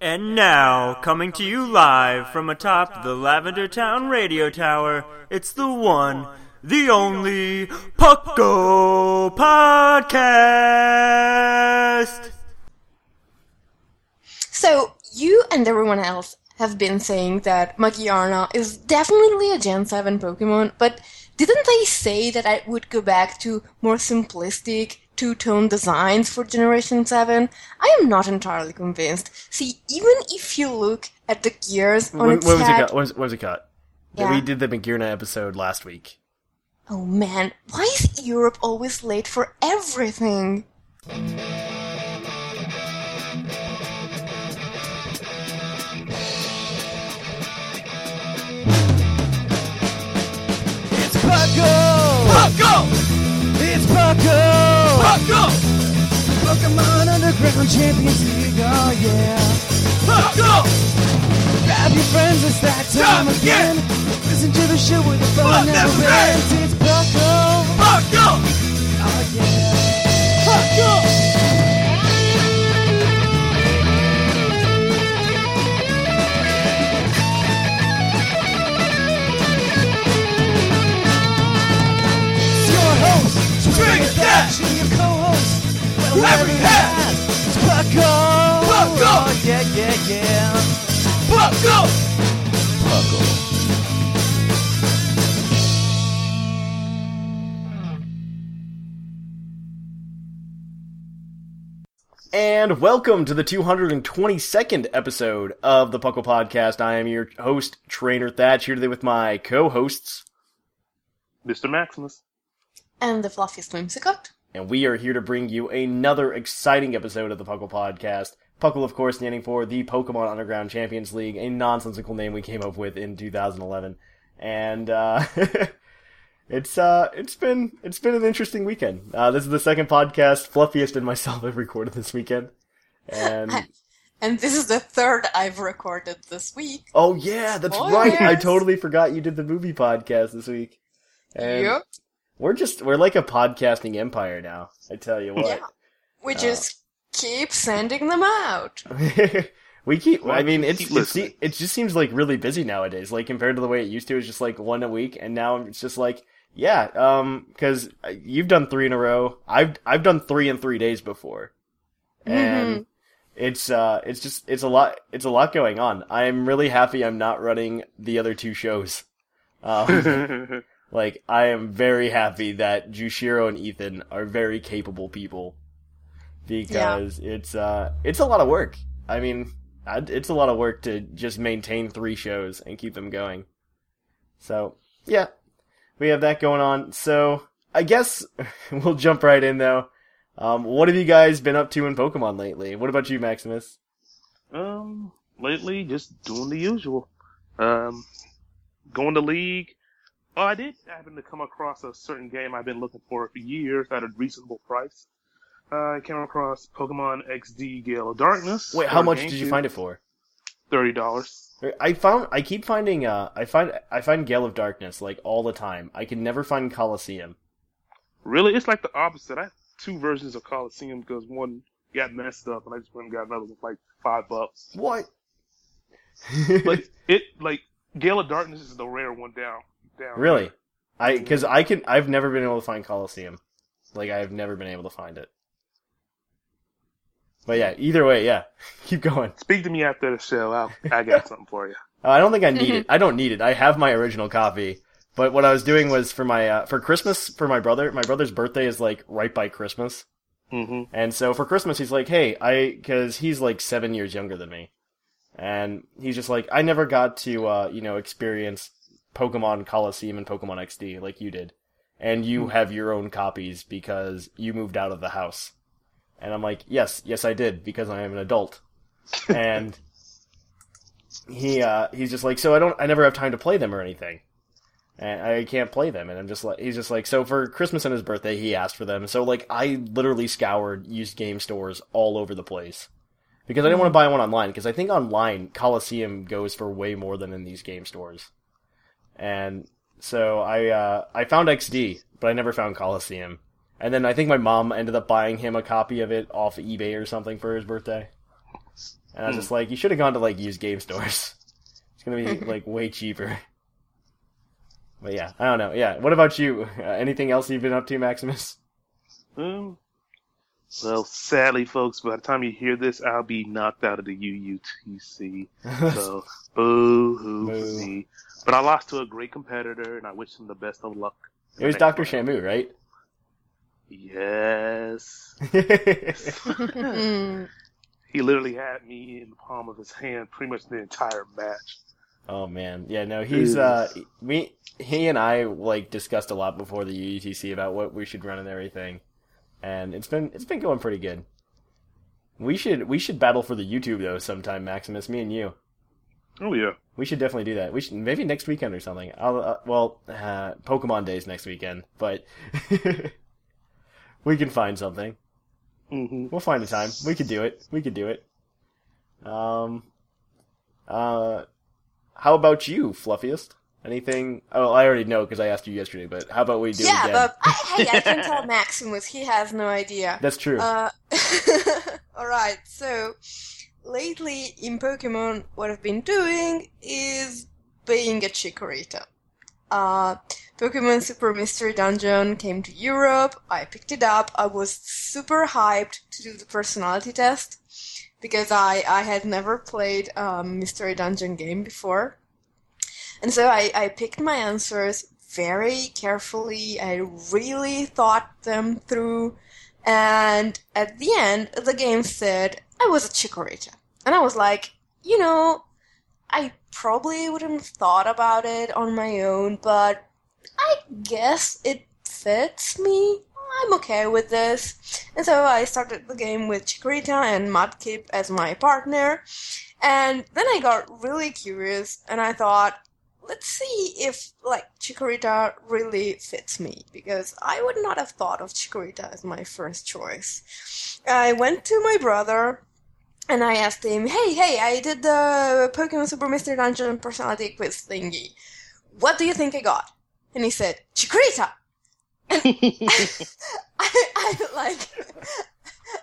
And now, coming to you live from atop the Lavender Town radio tower, it's the one, the only Pucko Podcast! So, you and everyone else have been saying that Magearna is definitely a Gen 7 Pokemon, but didn't they say that I would go back to more simplistic, two-tone designs for Generation 7? I am not entirely convinced. See, even if you look at the gears on When, its when was it cut? When was, when was it cut? Yeah. We did the Magearna episode last week. Oh man, why is Europe always late for everything? It's Pucko! Pucko! It's Pucko! Pucko! Pokemon Underground Champions League, oh yeah. Pucko! Grab your friends, it's that time again. Listen to the show where the fun never ends. It's Pucko! Pucko! Oh yeah. Pucko! Drink Dash, and your co-host, Larry Hat. It's Pucko! Pucko! Oh, yeah, yeah, yeah. Pucko! Pucko. And welcome to the 222nd episode of the Puckle Podcast. I am your host, Trainer Thatch, here today with my co-hosts, Mr. Maximus. And the fluffiest whimsicott? and we are here to bring you another exciting episode of the Puckle Podcast. Puckle, of course, standing for the Pokemon Underground Champions League, a nonsensical name we came up with in 2011. And, uh, it's, uh, it's been, it's been an interesting weekend. Uh, this is the second podcast Fluffiest and myself have recorded this weekend. And, And this is the third I've recorded this week. oh yeah, that's Oh, right. I totally forgot you did the movie podcast this week. And Yep. We're just, we're like a podcasting empire now. I tell you what. Yeah. We just keep sending them out. we keep. Well, I mean, it's it's it just seems like really busy nowadays. Like compared to the way it used to, it's just like one a week, and now it's just like yeah. Um, because you've done three in a row. I've I've done three in three days before, and it's uh it's just it's a lot it's a lot going on. I'm really happy I'm not running the other two shows. Um, like I am very happy that Jushiro and Ethan are very capable people because it's uh it's a lot of work. I mean, it's a lot of work to just maintain three shows and keep them going. So yeah, we have that going on. So I guess we'll jump right in though. Um, what have you guys been up to in Pokemon lately? What about you, Maximus? um, lately, just doing the usual. Um, going to league. Oh, I did happen to come across a certain game I've been looking for for years at a reasonable price. Uh, I came across Pokemon XD Gale of Darkness. Wait, how much did you find it for? Thirty dollars. I found I keep finding uh I find I find Gale of Darkness like all the time. I can never find Coliseum. Really, it's like the opposite. I have two versions of Coliseum because one got messed up, and I just went and got another one for like five bucks. What? like it like Gale of Darkness is the rare one down. Down. really? I because I can I've never been able to find Coliseum. Like I've never been able to find it. But yeah, either way, yeah. Keep going. Speak to me after the show. I'll, I got something for you. Uh, I don't think I need it. I don't need it. I have my original copy. But what I was doing was for my uh, for Christmas for my brother. My brother's birthday is like right by Christmas. hmm And so for Christmas, he's like, "Hey, I," because he's like seven years younger than me, and he's just like, "I never got to, uh, you know, experience Pokemon Coliseum and Pokemon XD like you did, and you Hmm. have your own copies because you moved out of the house. And I'm like, yes, yes, I did because I am an adult. and he uh, he's just like, so I don't, I never have time to play them or anything, and I can't play them. And I'm just like, he's just like, so for Christmas and his birthday, he asked for them. So like, I literally scoured used game stores all over the place because I didn't want to buy one online because I think online Coliseum goes for way more than in these game stores. And so I uh, I found XD, but I never found Coliseum. And then I think my mom ended up buying him a copy of it off eBay or something for his birthday. And I was just like, you should have gone to like used game stores. It's gonna be like way cheaper. But yeah, I don't know. Yeah, what about you? Uh, anything else you've been up to, Maximus? Um, well, sadly, folks, by the time you hear this, I'll be knocked out of the UUTC. So, boo hoo me. But I lost to a great competitor, and I wish him the best of luck. it was Doctor Shamu, right? Yes. He literally had me in the palm of his hand pretty much the entire match. Oh man, yeah, no, he's uh, we, he and I like discussed a lot before the UTC about what we should run and everything, and it's been it's been going pretty good. We should we should battle for the YouTube though sometime, Maximus, me and you. Oh, yeah. We should definitely do that. We should maybe next weekend or something. I'll uh, well, uh, Pokemon Days next weekend, but we can find something. hmm We'll find a time. We could do it. We could do it. Um, uh, how about you, Fluffiest? Anything? Oh, I already know because I asked you yesterday. But how about we do it yeah, again? but I, hey, I can tell Maximus. He has no idea. That's true. Uh, Alright, so lately in Pokemon, what I've been doing is being a Chikorita. Uh, Pokemon Super Mystery Dungeon came to Europe, I picked it up, I was super hyped to do the personality test because I, I had never played a Mystery Dungeon game before. And so I, I picked my answers very carefully, I really thought them through, and at the end, the game said I was a Chikorita. And I was like, you know, I probably wouldn't have thought about it on my own, but I guess it fits me. I'm okay with this. And so I started the game with Chikorita and Mudkip as my partner. And then I got really curious and I thought, let's see if like Chikorita really fits me because I would not have thought of Chikorita as my first choice. I went to my brother and I asked him, "Hey, hey, I did the Pokemon Super Mystery Dungeon personality quiz thingy. What do you think I got?" And he said, "Chikorita." And I, I like,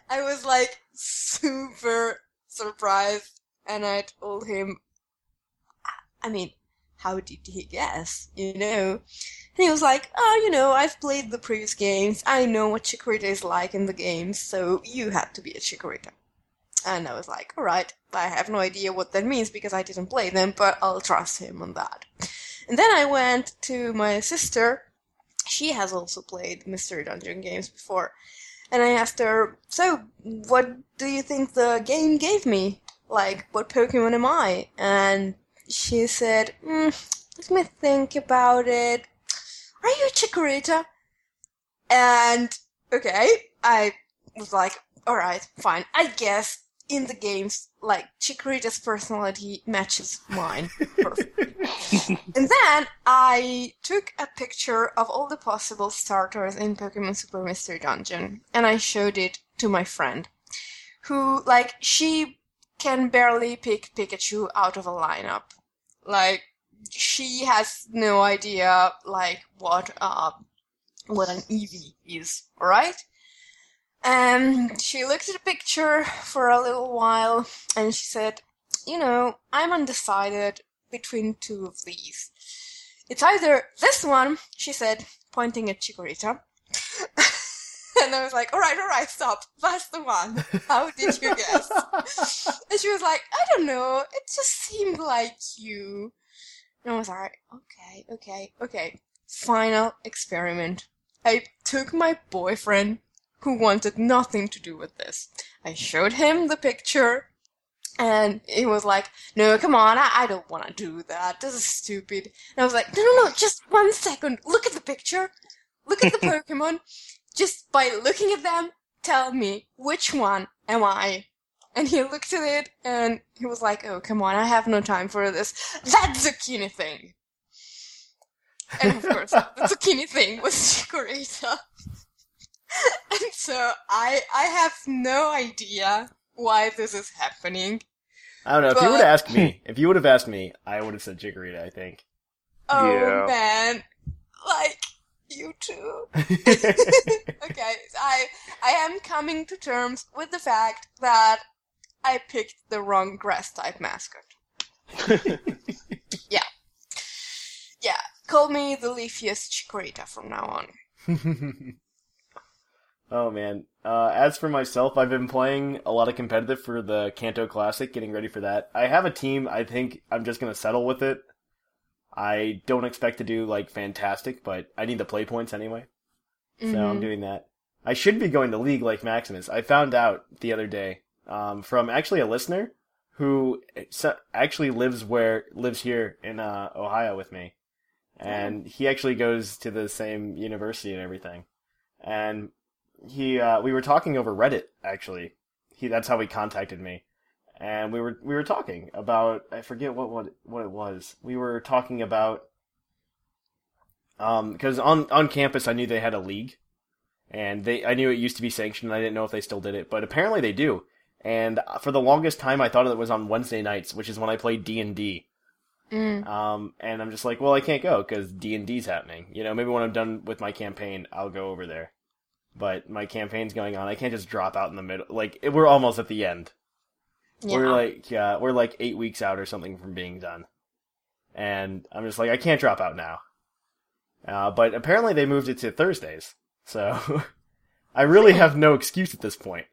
I was like super surprised, and I told him, I mean, how did he guess? You know? And he was like, oh, you know, I've played the previous games. I know what Chikorita is like in the games, so you had to be a Chikorita. And I was like, alright, I have no idea what that means because I didn't play them, but I'll trust him on that. And then I went to my sister. She has also played Mystery Dungeon games before. And I asked her, so, what do you think the game gave me? Like, what Pokemon am I? And she said, mm, let me think about it. Are you a Chikorita? And, okay, I was like, alright, fine. I guess in the games, like, Chikorita's personality matches mine. Perfect. and then I took a picture of all the possible starters in Pokemon Super Mystery Dungeon, and I showed it to my friend, who, like, she can barely pick Pikachu out of a lineup. Like, she has no idea, like, what, uh, what an Eevee is, alright? And she looked at the picture for a little while, and she said, you know, I'm undecided between two of these. It's either this one, she said, pointing at Chikorita. and I was like, alright, alright, stop. That's the one. How did you guess? and she was like, I don't know. It just seemed like you. And I was like, okay, okay, okay. Final experiment. I took my boyfriend, who wanted nothing to do with this. I showed him the picture, And he was like, no, come on, I, I don't want to do that. This is stupid. And I was like, no, no, no, just one second. Look at the picture. Look at the Pokemon. Just by looking at them, tell me which one am I? And he looked at it and he was like, oh, come on, I have no time for this. That zucchini thing. And of course, the zucchini thing was Chikorita. And so I, I have no idea why this is happening. I don't know. If you would But- have asked me, if you would have asked me, I would have said Chikorita. I think. Oh Yeah. man, like you too. okay, I I am coming to terms with the fact that I picked the wrong grass type mascot. yeah, yeah. Call me the leafiest Chikorita from now on. Oh man. Uh, as for myself, I've been playing a lot of competitive for the Kanto Classic, getting ready for that. I have a team. I think I'm just gonna settle with it. I don't expect to do like fantastic, but I need the play points anyway. So I'm Mhm. doing that. I should be going to league like Maximus. I found out the other day um, from actually a listener who actually lives where lives here in uh, Ohio with me, and he actually goes to the same university and everything. And he uh, we were talking over Reddit actually. He that's how he contacted me, and we were we were talking about I forget what what what it was. We were talking about um because on on campus I knew they had a league, and they I knew it used to be sanctioned. And I didn't know if they still did it, but apparently they do. And for the longest time, I thought it was on Wednesday nights, which is when I played D and D. Mm. Um, and I'm just like, well, I can't go because D and D's happening. You know, maybe when I'm done with my campaign, I'll go over there. But my campaign's going on. I can't just drop out in the middle. Like we're almost at the end. Yeah. We're like, yeah, we're like eight weeks out or something from being done. And I'm just like, I can't drop out now. Uh, but apparently they moved it to Thursdays. So I really have no excuse at this point.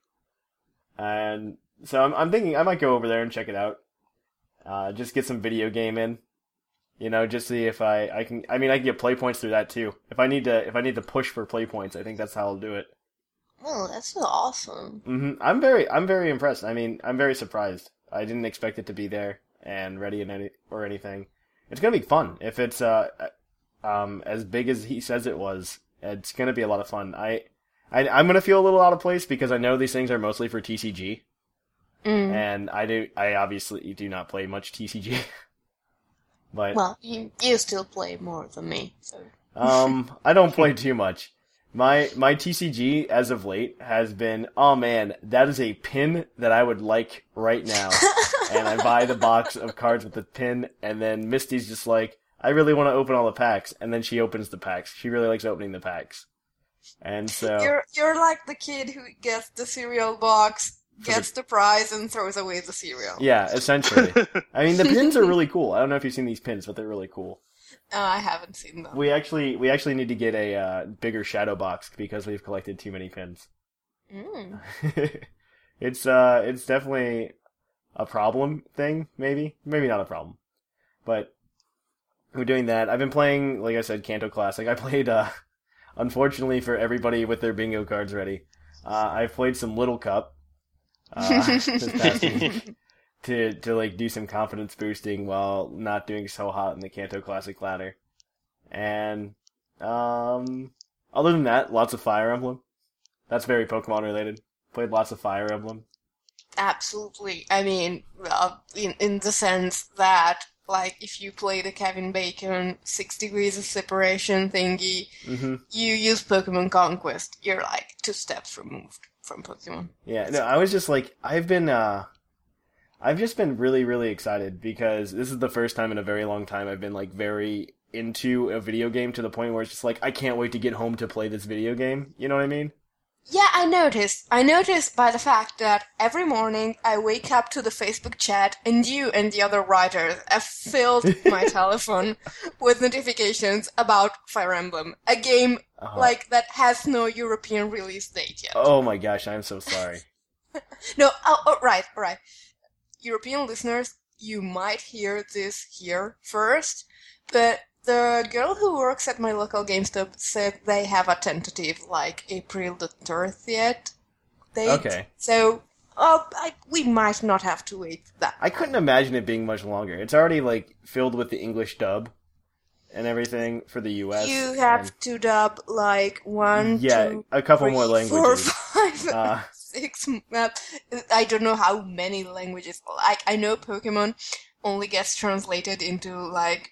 And so I'm, I'm thinking I might go over there and check it out. Uh, just get some video game in. You know, just see if I, I can, I mean, I can get play points through that too. If I need to, if I need to push for play points, I think that's how I'll do it. oh, that's awesome. hmm I'm very, I'm very impressed. I mean, I'm very surprised. I didn't expect it to be there and ready and any or anything. It's gonna be fun if it's uh, um, as big as he says it was. It's gonna be a lot of fun. I, I, I'm gonna feel a little out of place because I know these things are mostly for TCG, Mm. and I do, I obviously do not play much TCG. but Well, you you still play more than me, so. Um, I don't play too much. My my TCG as of late has been, oh man, that is a pin that I would like right now. and I buy the box of cards with the pin, and then Misty's just like, I really want to open all the packs, and then she opens the packs. She really likes opening the packs, and so You're you're like the kid who gets the cereal box, gets the prize, and throws away the cereal. yeah, essentially. I mean, the pins are really cool. I don't know if you've seen these pins, but they're really cool. Uh, I haven't seen them. We actually we actually need to get a uh, bigger shadow box because we've collected too many pins. Mm. it's uh it's definitely a problem thing, maybe. Maybe not a problem. But we're doing that. I've been playing, like I said, Kanto Classic. I played uh unfortunately for everybody with their bingo cards ready. Uh I've played some Little Cup uh, this past week to to like do some confidence boosting while not doing so hot in the Kanto Classic ladder. And um other than that, lots of Fire Emblem. That's very Pokemon related. Played lots of Fire Emblem. Absolutely. I mean, well, in in the sense that, like, if you play the Kevin Bacon six degrees of separation thingy, hmm you use Pokemon Conquest, you're like two steps removed from Pokemon. Yeah, no, I was just like, I've been, uh, I've just been really, really excited because this is the first time in a very long time I've been like very into a video game to the point where it's just like, I can't wait to get home to play this video game. You know what I mean? Yeah, I noticed. I noticed by the fact that every morning I wake up to the Facebook chat and you and the other writers have filled my telephone with notifications about Fire Emblem, a game Uh-huh. like that has no European release date yet. Oh my gosh, I'm so sorry. No, oh, oh, right, right. European listeners, you might hear this here first, but the girl who works at my local GameStop said they have a tentative, like April the 30th date. Okay. So, oh, I, we might not have to wait that. I couldn't imagine it being much longer. It's already like filled with the English dub and everything for the U.S. You have and- to dub like one, yeah, two, a couple more three, four, five, Uh, six. uh, I don't know how many languages. Like I know Pokemon only gets translated into like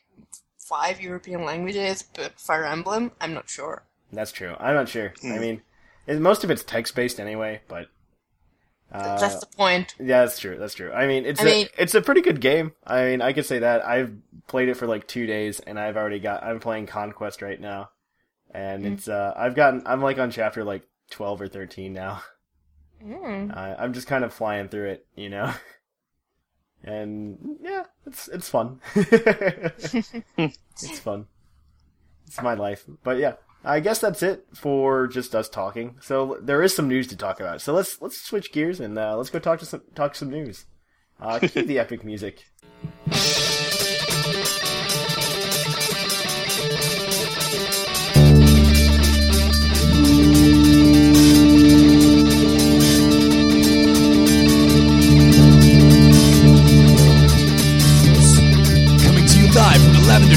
five European languages, but Fire Emblem, I'm not sure. That's true. I'm not sure. I mean, it, most of it's text based anyway, but uh, That's the point. yeah, that's true. That's true. I mean, it's I a, mean- it's a pretty good game. I mean, I could say that I've played it for like two days, and I've already got. I'm playing Conquest right now, and Mm. it's uh, I've gotten. I'm like on chapter like twelve or thirteen now. Mm. Uh, I'm just kind of flying through it, you know. And yeah, it's it's fun. it's fun. It's my life. But yeah, I guess that's it for just us talking. So there is some news to talk about. So let's let's switch gears and uh, let's go talk to some talk some news. Uh, cue the epic music.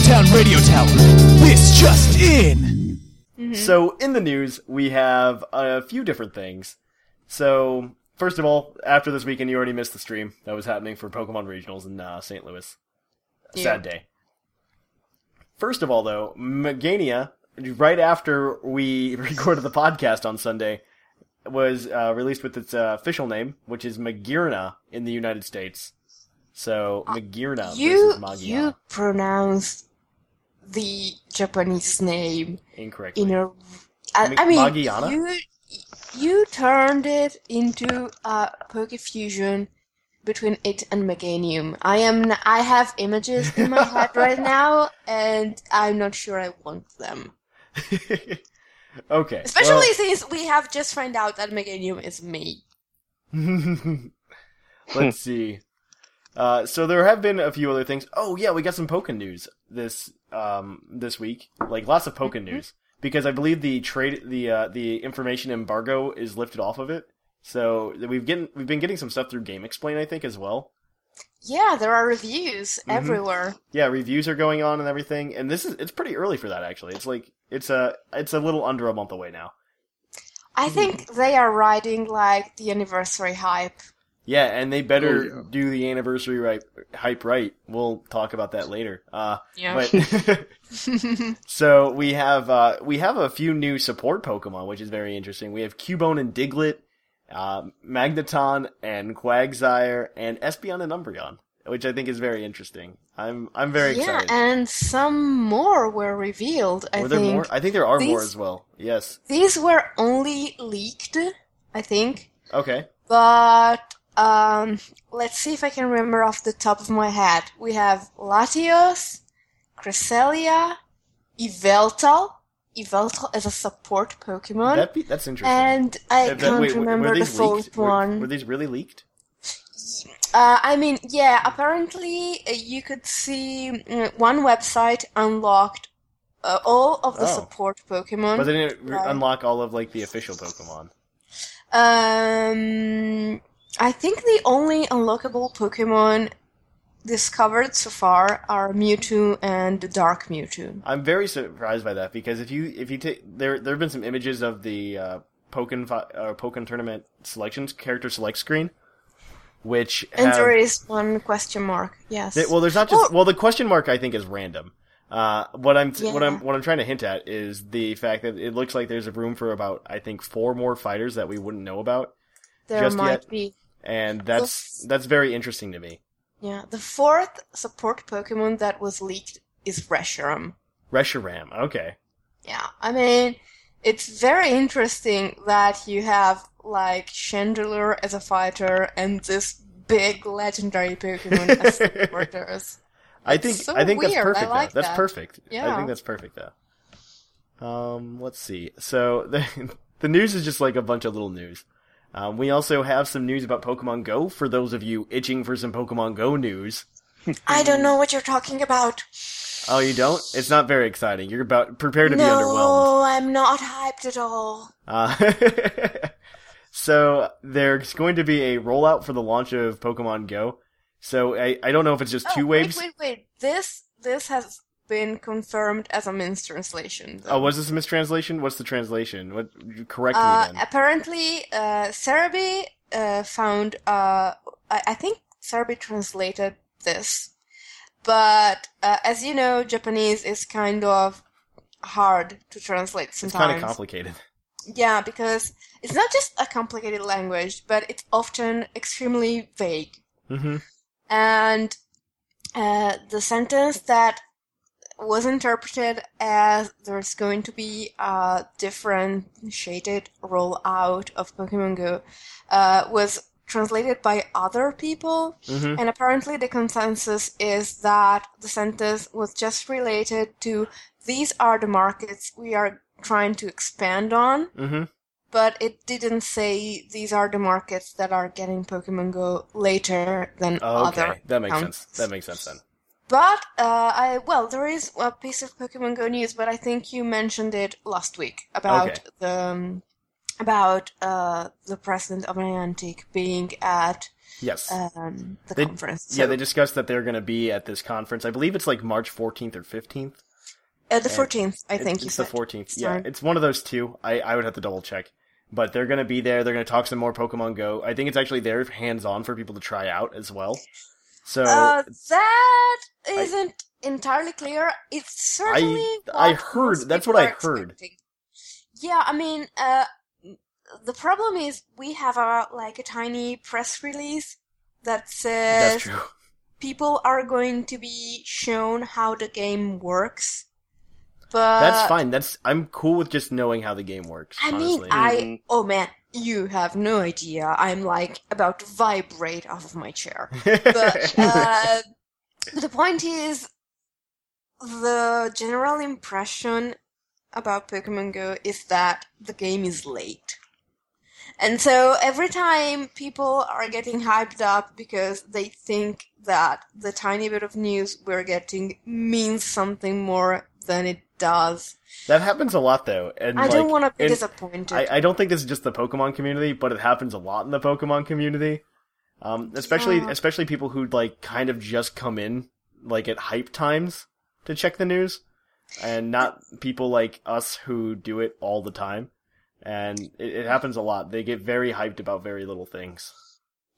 Town Radio Tower. This just in. So in the news, we have a few different things. So first of all, after this weekend, you already missed the stream that was happening for Pokemon Regionals in uh, St. Louis. Sad day. First of all, though, Megania, right after we recorded the podcast on Sunday, was uh, released with its uh, official name, which is Magearna in the United States. So Magearna You versus Magia. you pronounce the Japanese name Incorrectly. in a. I, I mean, Magiana? you you turned it into a Pokefusion between it and Meganium. I am. I have images in my head right now, and I'm not sure I want them. okay. Especially since we have just found out that Meganium is me. Let's see. Uh, so there have been a few other things. Oh yeah, we got some Pokken news this um this week. Like lots of Pokken news because I believe the trade the uh, the information embargo is lifted off of it. So we've getting we've been getting some stuff through GameXplain, I think, as well. Yeah, there are reviews Mm-hmm. everywhere. Yeah, reviews are going on and everything, and this is it's pretty early for that actually. It's like it's a it's a little under a month away now. I think they are riding like the anniversary hype. Yeah, and they better Oh, yeah. do the anniversary right, hype right. We'll talk about that later. Uh, Yeah. But so we have uh, we have a few new support Pokemon, which is very interesting. We have Cubone and Diglett, uh, Magneton and Quagsire, and Espeon and Umbreon, which I think is very interesting. I'm I'm very yeah, excited. and some more were revealed. I Were there think more? I think there are more as well. Yes. these were only leaked. I think, Okay. but um, let's see if I can remember off the top of my head. We have Latios, Cresselia, Yveltal. Yveltal is a support Pokemon, be, that's interesting. and I that- can't wait, remember the fourth leaked? Were- one. Were, these really leaked? Uh, I mean, yeah, apparently uh, you could see mm, one website unlocked uh, all of the Oh. support Pokemon. But they didn't re- Right. unlock all of like the official Pokemon. Um, I think the only unlockable Pokemon discovered so far are Mewtwo and Dark Mewtwo. I'm very surprised by that because if you if you take there there have been some images of the uh, Pokken fi- uh, Pokken tournament selections character select screen, which And have, there is one question mark. Yes. they- well there's not just Oh. well the question mark I think is random. Uh, what I'm what I'm what I'm trying to hint at is the fact that it looks like there's a room for about I think four more fighters that we wouldn't know about, there might yet. be. And that's that's very interesting to me. Yeah. The fourth support Pokemon that was leaked is Reshiram. Reshiram, okay. Yeah, I mean, it's very interesting that you have like Chandelure as a fighter and this big legendary Pokemon as supporters. I think so I think that's weird. I perfect. like. That's that. perfect. I think that's perfect though. Um, let's see. So the the news is just like a bunch of little news. Um, we also have some news about Pokemon Go for those of you itching for some Pokemon Go news. I don't know what you're talking about. Oh, you don't? It's not very exciting. You're about prepare to be underwhelmed. No, I'm not hyped at all. Uh, So there's going to be a rollout for the launch of Pokemon Go. So I, I don't know if it's just two oh, waves. Wait, wait, wait. This this has been confirmed as a mistranslation. though. Oh, was this a mistranslation? What's the translation? What correct me Uh, then? apparently, uh, uh, found. Uh, I, I think Serebii translated this, but uh, as you know, Japanese is kind of hard to translate It's sometimes. kind of complicated. Yeah, because it's not just a complicated language, but it's often extremely vague. Mm-hmm. And uh, the sentence that was interpreted as there's going to be a differentiated rollout of Pokemon Go uh, was translated by other people. hmm And apparently, the consensus is that the sentence was just related to these are the markets we are trying to expand on hmm but it didn't say these are the markets that are getting Pokemon Go later than Oh, other. okay, that makes accounts. sense. That makes sense then. But uh, I well, there is a piece of Pokemon Go news, but I think you mentioned it last week about Okay. the um, about uh, the president of Niantic being at Yes. um, the They- conference. yeah, they discussed that they're going to be at this conference. I believe it's like March 14th or 15th. uh, the fourteenth, I think you it's the 14th. Yeah, it's one of those two. I, I would have to double check. But they're going to be there. They're going to talk some more Pokemon Go. I think it's actually there hands on for people to try out as well. So Uh, that isn't entirely clear. It's certainly. I what heard- that's what I heard. expecting. Yeah, I mean, uh, the problem is we have a like a tiny press release that says that's true. people are going to be shown how the game works. But That's fine. That's I'm cool with just knowing how the game works. I mean, honestly. I Mhm. oh man, you have no idea. I'm like about to vibrate off of my chair. but uh, the point is, the general impression about Pokemon Go is that the game is late. And so every time people are getting hyped up because they think that the tiny bit of news we're getting means something more than it does, that happens a lot though. And I don't want to be disappointed. I, I don't think this is just the Pokemon community, but it happens a lot in the Pokemon community. Um, especially Yeah. especially people who like kind of just come in like at hype times to check the news, and not people like us who do it all the time. And it, it happens a lot. They get very hyped about very little things.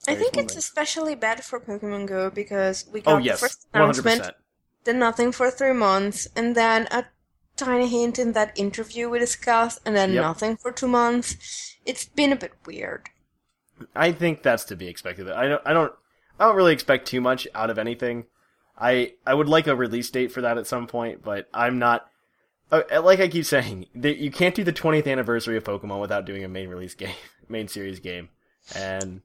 I think it's things. especially bad for Pokemon Go because we got Oh the yes, first one hundred announcement, percent. then nothing for three months, and then a tiny hint in that interview we discussed, and then Yep. nothing for two months. It's been a bit weird. I think that's to be expected. I don't. I don't. I don't really expect too much out of anything. I I would like a release date for that at some point, but I'm not. Uh, like I keep saying, you can't do the 20th anniversary of Pokemon without doing a main release game, main series game, and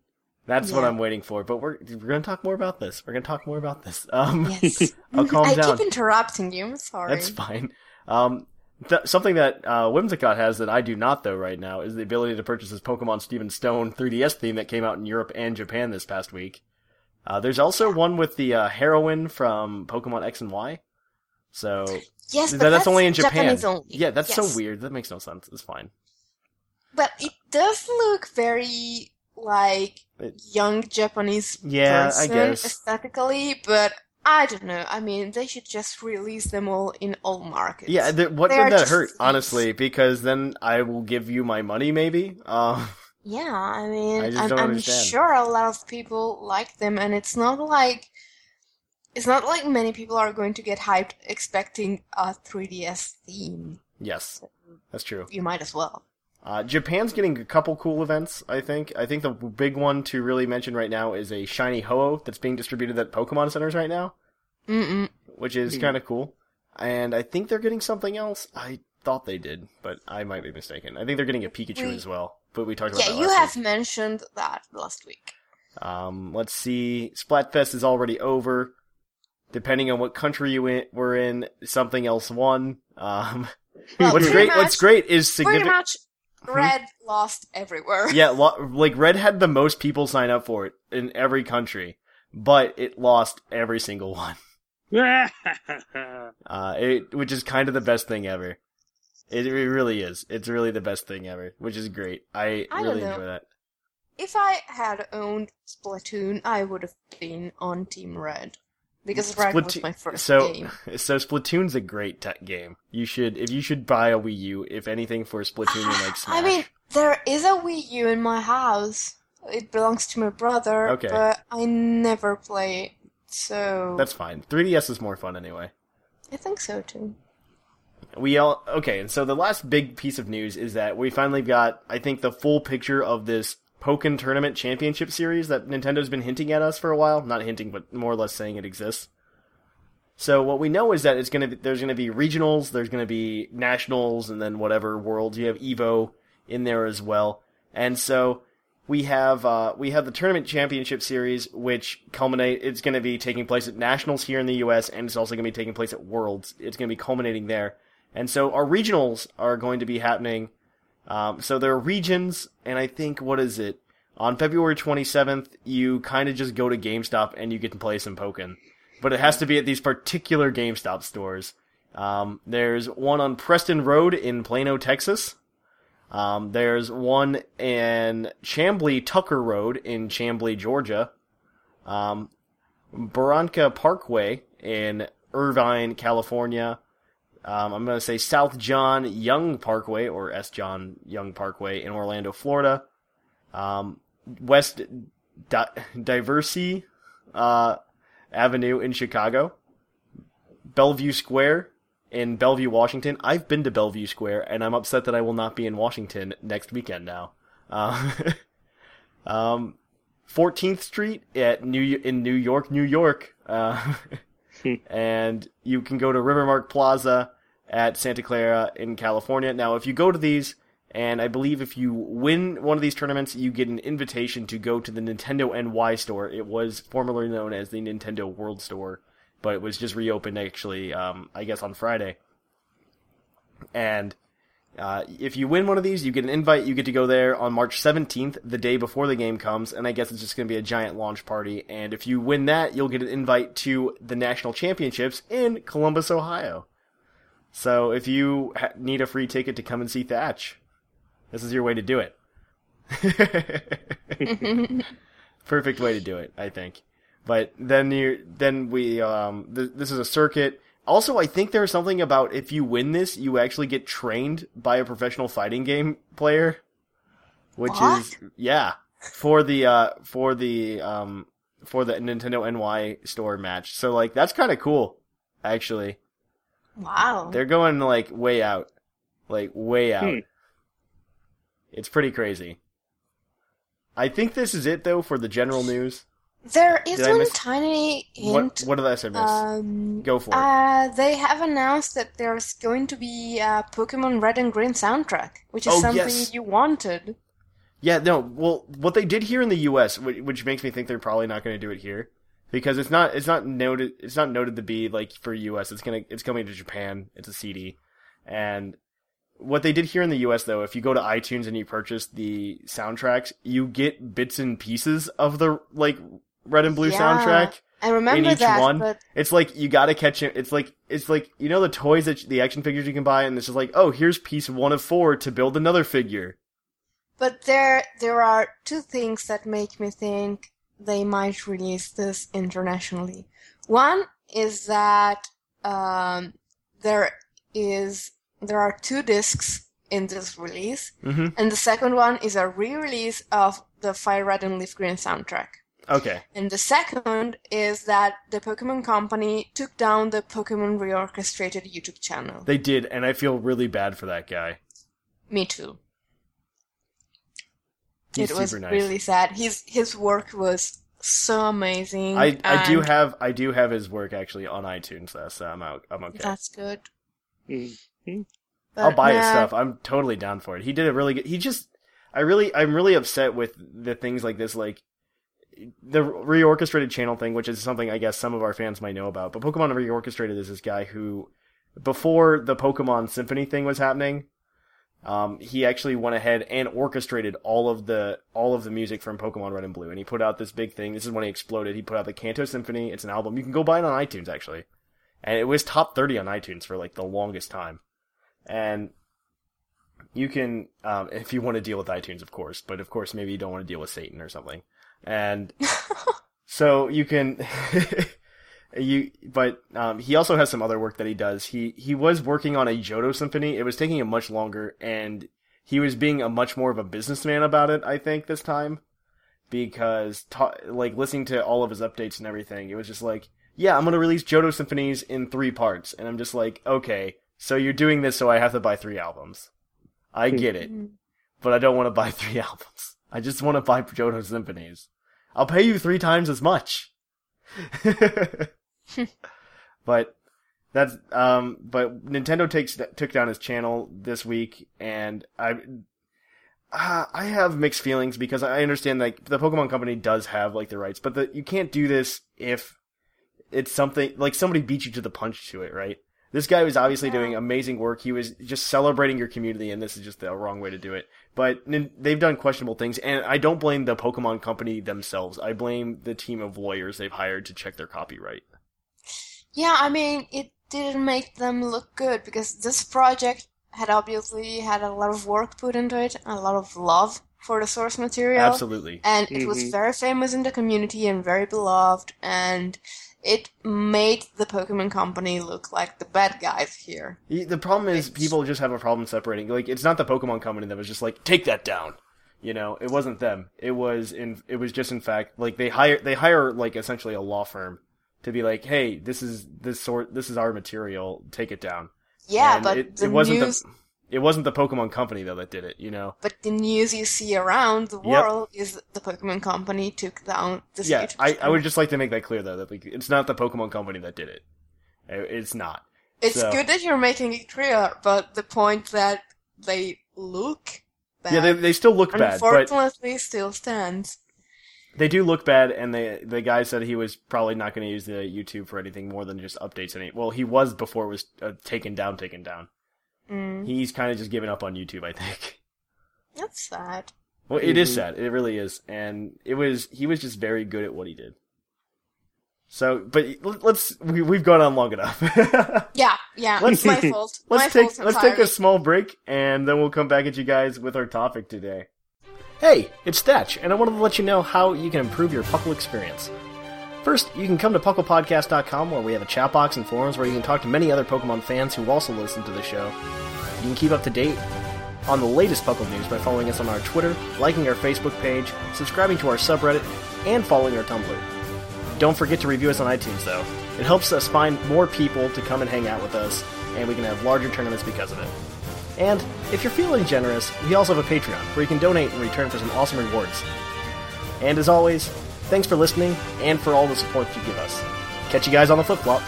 that's what I'm waiting for. But we're we're gonna talk more about this. We're gonna talk more about this. Um, Yes. I'll calm I down. keep interrupting you. I'm sorry. That's fine. Um, th- something that uh, Whimsicott has that I do not, though, right now, is the ability to purchase his Pokemon Steven Stone 3DS theme that came out in Europe and Japan this past week. Uh, there's also one with the uh, heroine from Pokemon X and Y. So yes, th- but that's, only in Japan. Only. Yeah, that's Yes. so weird. That makes no sense. It's fine. But it does look very like young Japanese Yeah, I guess. aesthetically, but I don't know. I mean, they should just release them all in all markets. Yeah, th- what They did that hurt? Honestly, because then I will give you my money, maybe. Uh, Yeah, I mean, I just I'm, I'm sure a lot of people like them, and it's not like it's not like many people are going to get hyped expecting a 3DS theme. yes, that's true. You might as well. Uh, Japan's getting a couple cool events, I think. I think the big one to really mention right now is a shiny Ho-Oh that's being distributed at Pokemon centers right now, Mm-mm. which is kind of cool. And I think they're getting something else. I thought they did, but I might be mistaken. I think they're getting a Pikachu We- as well, but we talked about that. Yeah, that you last have mentioned that last week. week. Um, let's see. Splatfest is already over. Depending on what country you in, were in, something else won. Um, Well, what's pretty great? much- what's great is Pretty significant. much, Red lost everywhere. yeah, lo- like Red had the most people sign up for it in every country, but it lost every single one. Uh, it, which is kind of the best thing ever. It, it really is. It's really the best thing ever, which is great. I, I really enjoy that. if I had owned Splatoon, I would have been on Team Red because Red was my first so, game. so Splatoon's a great te- game. You should, if you should buy a Wii U, if anything for Splatoon, you like Smash. I mean, there is a Wii U in my house. It belongs to my brother, Okay. but I never play it, so that's fine. 3DS is more fun anyway. I think so too. We all okay, and so the last big piece of news is that we finally got, I think, the full picture of this Pokken Tournament Championship Series that Nintendo's been hinting at us for a while. Not hinting, but more or less saying it exists. So what we know is that it's gonna be, there's gonna be regionals, there's gonna be nationals, and then whatever worlds. You have Evo in there as well, and so we have uh, we have the tournament championship series, which culminate. It's going to be taking place at nationals here in the U.S. and it's also going to be taking place at worlds. It's going to be culminating there, and so our regionals are going to be happening. Um, so there are regions, and I think what is it on February 27th? You kind of just go to GameStop and you get to play some Pokken, but it has to be at these particular GameStop stores. Um, there's one on Preston Road in Plano, Texas. Um, there's one in Chamblee Tucker Road in Chamblee, Georgia. Um, Barranca Parkway in Irvine, California. Um, I'm going to say South John Young Parkway or S. John Young Parkway in Orlando, Florida. Um, West Di- uh, Avenue in Chicago. Bellevue Square in Bellevue, Washington. I've been to Bellevue Square, and I'm upset that I will not be in Washington next weekend now. Uh, um, 14th Street at New in New York, New York, uh, and you can go to Rivermark Plaza at Santa Clara in California. Now, if you go to these, and I believe if you win one of these tournaments, you get an invitation to go to the Nintendo NY store. It was formerly known as the Nintendo World Store but it was just reopened actually, um, I guess on Friday. And uh, if you win one of these, you get an invite. You get to go there on March 17th, the day before the game comes, and I guess it's just going to be a giant launch party. And if you win that, you'll get an invite to the national championships in Columbus, Ohio. So if you ha- need a free ticket to come and see Thatch, this is your way to do it. Perfect way to do it, I think. But then you, then we, um, th- this is a circuit. Also, I think there's something about if you win this, you actually get trained by a professional fighting game player, which What? is yeah for the uh for the um for the Nintendo NY store match. So like that's kind of cool, actually. Wow. They're going like way out, like way out. Hmm. It's pretty crazy. I think this is it though for the general news. There is Did one tiny What hint. what did I say? Miss? Um, Go for it. Uh, they have announced that there's going to be a Pokemon Red and Green soundtrack, which is Oh, something yes. you wanted. Yeah, no. Well, what they did here in the U.S., which, which makes me think they're probably not going to do it here, because it's not it's not noted it's not noted to be like for U.S. It's gonna it's coming to Japan. It's a CD, and what they did here in the U.S. though, if you go to iTunes and you purchase the soundtracks, you get bits and pieces of the like red and blue Yeah, soundtrack I remember in each that, one. but It's like you gotta catch it. It's like it's like you know the toys that the action figures you can buy, and it's just like oh here's piece one of four to build another figure. but there there are two things that make me think they might release this internationally. One is that um, there is there are two discs in this release, hmm and the second one is a re-release of the Fire Red and Leaf Green soundtrack. Okay. And the second is that the Pokemon Company took down the Pokemon Reorchestrated YouTube channel. They did, and I feel really bad for that guy. Me too. He's it was nice. really sad. His his work was so amazing. I, I do have I do have his work actually on iTunes, though, so I'm out. I'm okay. That's good. Mhm. I'll But buy his stuff. I'm totally down for it. He did a really good. He just I really I'm really upset with the things like this, like the reorchestrated channel thing, which is something I guess some of our fans might know about. But Pokemon Reorchestrated is this guy who, before the Pokemon Symphony thing was happening, um, he actually went ahead and orchestrated all of the all of the music from Pokemon Red and Blue, and he put out this big thing. This is when he exploded. He put out the Kanto Symphony. It's an album you can go buy it on iTunes actually, and it was top thirty on iTunes for like the longest time. And you can, um, if you want to deal with iTunes, of course, but of course, maybe you don't want to deal with Satan or something. And so you can, you, but, um, he also has some other work that he does. He, he was working on a Johto symphony. It was taking him much longer and he was being a much more of a businessman about it, I think, this time. Because, ta- like, listening to all of his updates and everything, it was just like, yeah, I'm gonna release Johto symphonies in three parts. And I'm just like, okay, so you're doing this so I have to buy three albums. I get it. But I don't want to buy three albums. I just want to buy Johto symphonies. I'll pay you three times as much. but that's um but Nintendo takes took down his channel this week and I uh, I have mixed feelings because I understand like the Pokemon company does have like the rights, but the, you can't do this if it's something like somebody beat you to the punch to it, right? This guy was obviously doing amazing work. He was just celebrating your community, and this is just the wrong way to do it. But they've done questionable things, and I don't blame the Pokemon company themselves. I blame the team of lawyers they've hired to check their copyright. Yeah, I mean, it didn't make them look good because this project had obviously had a lot of work put into it, a lot of love for the source material. Absolutely. And it was Mhm. very famous in the community and very beloved, and it made the Pokemon Company look like the bad guys here. The problem is people just have a problem separating. Like it's not the Pokemon company that was just like take that down. You know, it wasn't them. It was in. It was just in fact like they hire they hire like essentially a law firm to be like, hey, this is this sort this is our material. Take it down. Yeah, And but it, the it wasn't news, the it wasn't the Pokemon company though that did it. You know. but the news you see around the world is the Pokemon Company took down the. Yeah, I, I would just like to make that clear though that like it's not the Pokemon company that did it. It- It's not. It's so- good that you're making it clear, but the point that they look bad, Yeah, they they still look bad, unfortunately, still stands. They do look bad, and the the guy said he was probably not going to use the YouTube for anything more than just updates. Any well, he was before it was uh, taken down, taken down. Mm, He's kind of just given up on YouTube, I think. that's sad. Well, it is Mhm. sad. It really is, and it was he was just very good at what he did. So, but let's we we've gone on long enough. Yeah, yeah, Let's- my fault. let's take fault let's take a small break, and then we'll come back at you guys with our topic today. Hey, it's Thatch, and I wanted to let you know how you can improve your Puckle experience. First, you can come to PucklePodcast.com where we have a chat box and forums where you can talk to many other Pokemon fans who also listen to the show. You can keep up to date on the latest Puckle news by following us on our Twitter, liking our Facebook page, subscribing to our subreddit, and following our Tumblr. Don't forget to review us on iTunes, though. It helps us find more people to come and hang out with us, and we can have larger tournaments because of it. And if you're feeling generous, we also have a Patreon where you can donate in return for some awesome rewards. And as always, thanks for listening and for all the support you give us. Catch you guys on the flip flop.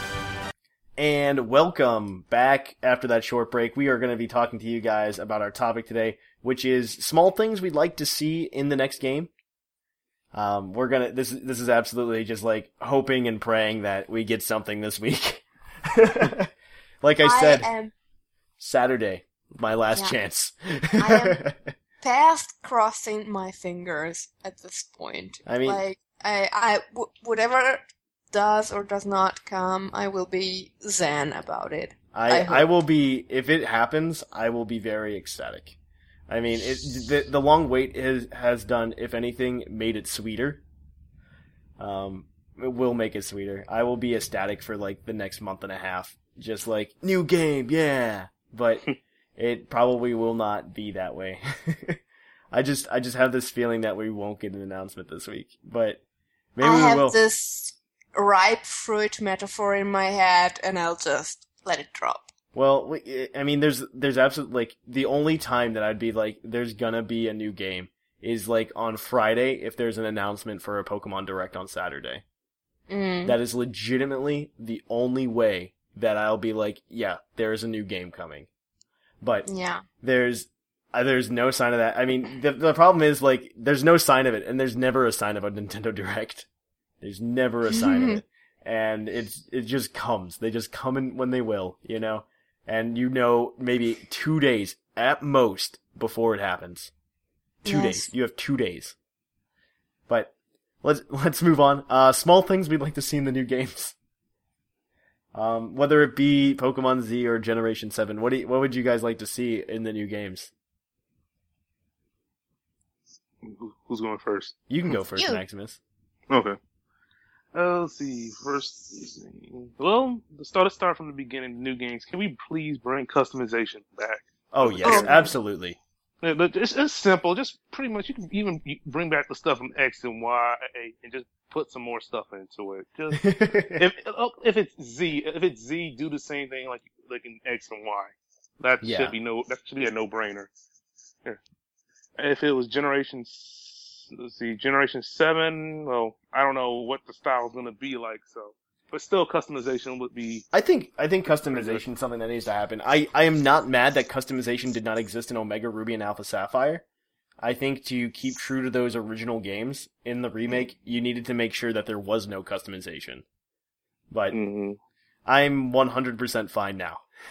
And welcome back after that short break. We are going to be talking to you guys about our topic today, which is small things we'd like to see in the next game. Um, we're gonna, this, this is absolutely just like hoping and praying that we get something this week. like I said, I am Saturday, my last Yeah. chance. I am past crossing my fingers at this point. I mean- like I, I, w- whatever does or does not come, I will be zen about it. I, I. I will be if it happens. I will be very ecstatic. I mean, it, the the long wait has has done, if anything, made it sweeter. Um, it will make it sweeter. I will be ecstatic for like the next month and a half, just like new game, yeah. But it probably will not be that way. I just I just have this feeling that we won't get an announcement this week, but maybe I have will. this ripe fruit metaphor in my head, and I'll just let it drop. Well, I mean, there's there's absolutely like the only time that I'd be like, there's gonna be a new game is like on Friday if there's an announcement for a Pokemon Direct on Saturday. Mm. That is legitimately the only way that I'll be like, yeah, there is a new game coming. But Yeah. there's there's no sign of that. I mean, the the problem is like there's no sign of it, and there's never a sign of a Nintendo Direct. There's never a sign of it, and it's it just comes. They just come in when they will, you know. And you know, maybe two days at most before it happens. Two Yes. days. You have two days. But let's let's move on. Uh, small things we'd like to see in the new games. Um, whether it be Pokemon Z or Generation Seven, what do you, what would you guys like to see in the new games? Who- Who's going first? You can go first, You. Maximus. Okay. Uh, let's see. First, well, let's start. Let's start from the beginning. New games. Can we please bring customization back? Oh yes, Oh. absolutely. It's, it's simple. Just pretty much, you can even bring back the stuff from X and Y and just put some more stuff into it. Just if oh, if it's Z, if it's Z, do the same thing like like in X and Y. That Yeah. should be no. That should be a no brainer. If it was generation, let's see, generation seven. Well, I don't know what the style is going to be like. So, but still, customization would be. I think I think customization is something that needs to happen. I, I am not mad that customization did not exist in Omega Ruby and Alpha Sapphire. I think to keep true to those original games in the remake, you needed to make sure that there was no customization. But mhm. I'm 100% fine now.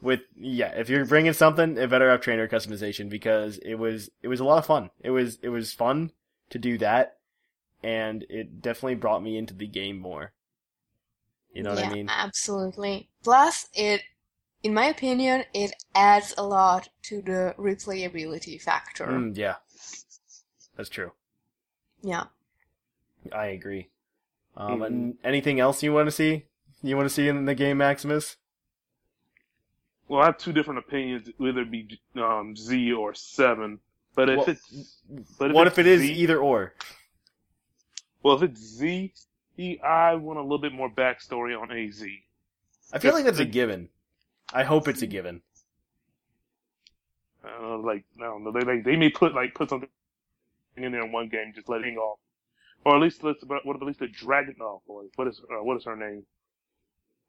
With yeah, if you're bringing something, it better have trainer customization because it was it was a lot of fun. It was it was fun to do that, and it definitely brought me into the game more. You know what yeah, I mean? Absolutely. Plus, it, in my opinion, it adds a lot to the replayability factor. Mm, yeah, that's true. Yeah. I agree. Um, Mhm. and anything else you want to see? You want to see in the game, Maximus? Well, I have two different opinions, whether it be um, Z or seven. But if Well, it's but what it's if it is Z, either or? Well, if it's Z, I want a little bit more backstory on AZ. I feel like that's a given. I hope it's a given. Uh, like I don't know, they like they may put like put something in there in one game, just let it hang off, or at least let's what if at least the dragon? Oh boy, what is uh, what is her name?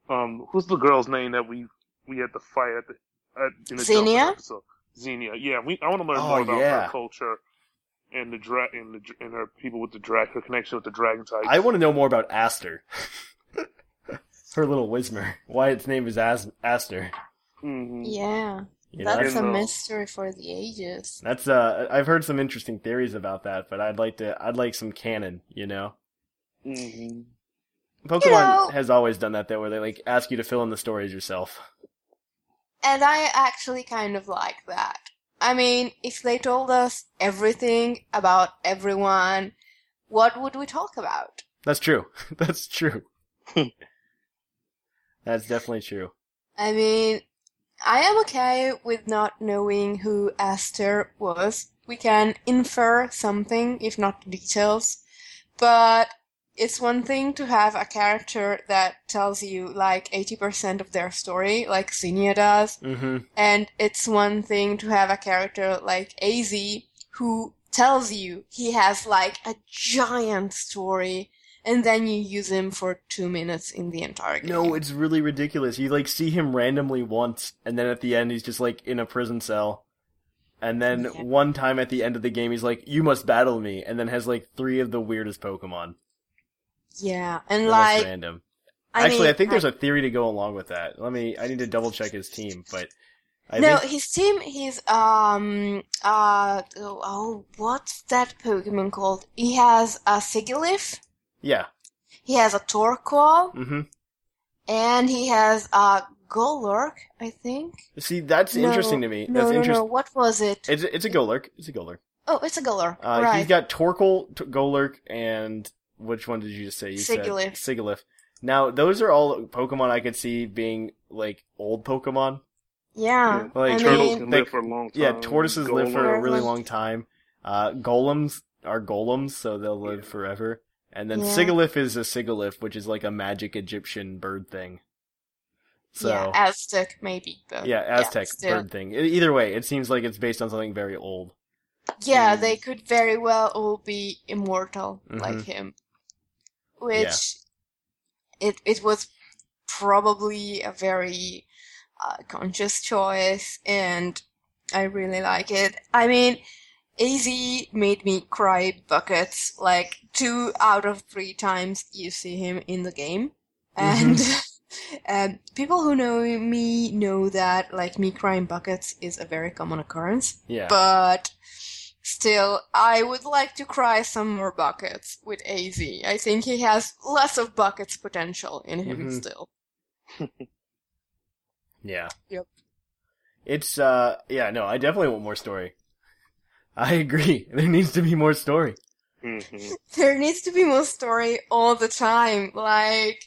Um, who's the girl's name that we we had to fight at the at, in the Zinnia? Episode? Zinnia, yeah. We I want to learn Oh, more about yeah. her culture and the dra and the and her people with the drag her connection with the dragon type. I want to know more about Aster. Her little Whismur. Why its name is As- Aster. Mhm. Yeah. You know, That's that's, a mystery for the ages. that's uh I've heard some interesting theories about that, but I'd like to I'd like some canon, you know. Mhm. Pokemon know- has always done that though, where they like ask you to fill in the stories yourself. And I actually kind of like that. I mean, if they told us everything about everyone, what would we talk about? That's true. That's true. That's definitely true. I mean, I am okay with not knowing who Aster was. We can infer something, if not details. But it's one thing to have a character that tells you like 80% of their story, like Zinnia does. Mm-hmm. And it's one thing to have a character like AZ who tells you he has like a giant story and then you use him for two minutes in the entire game. No, it's really ridiculous. You like see him randomly once, and then at the end he's just like in a prison cell. And then Yeah. one time at the end of the game he's like, "You must battle me," and then has like three of the weirdest Pokemon. Yeah, and They're like random. I Actually, mean, I think there's a theory to go along with that. Let me. I need to double check his team, but I no, think his team. He's um uh oh, oh what's that Pokemon called? He has a Sigilyph. yeah. He has a Torkoal, Mm-hmm. and he has a Golurk. I think. See, that's No, interesting to me. No, that's no, interesting. no. What was it? It's it's a Golurk. It's a Golurk. oh, it's a Golurk. Uh, right. He's got Torkoal, T- Golurk, and which one did you just say? You Sigilyph. said Sigilyph. Now, those are all Pokemon I could see being like old Pokemon. yeah. Like, I Turtles mean, can they- live for a long time. Yeah, tortoises live for a really long time. Uh, golems are golems, so they'll live Yeah. forever. And then Yeah. Sigilyph is a Sigilyph, which is like a magic Egyptian bird thing. So yeah, Aztec maybe. But yeah, Aztec still. bird thing. Either way, it seems like it's based on something very old. Yeah, Mm. they could very well all be immortal Mhm. like him. Which it it was probably a very uh, conscious choice and I really like it. I mean, AZ made me cry buckets like two out of three times you see him in the game. And um, people who know me know that like me crying buckets is a very common occurrence Yeah. but still, I would like to cry some more buckets with AZ. I think he has less of buckets potential in him Mhm. still. Yeah. Yep. It's uh yeah, no, I definitely want more story. I agree. There needs to be more story. hmm There needs to be more story all the time. Like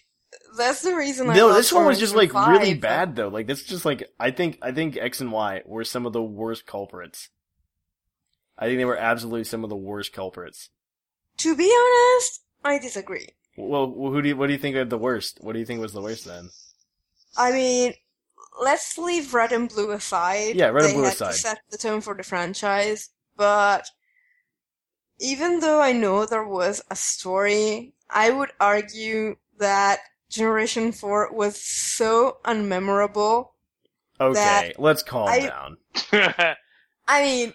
that's the reason I No, this one was just like 5. really bad though. Like this is just like I think I think X and Y were some of the worst culprits. I think they were absolutely some of the worst culprits. To be honest, I disagree. Well, who do you, what do you think of the worst? What do you think was the worst then? I mean, let's leave Red and Blue aside. Yeah, Red and Blue had aside. To set the tone for the franchise, but even though I know there was a story, I would argue that Generation 4 was so unmemorable. Okay, let's calm I- down. I mean,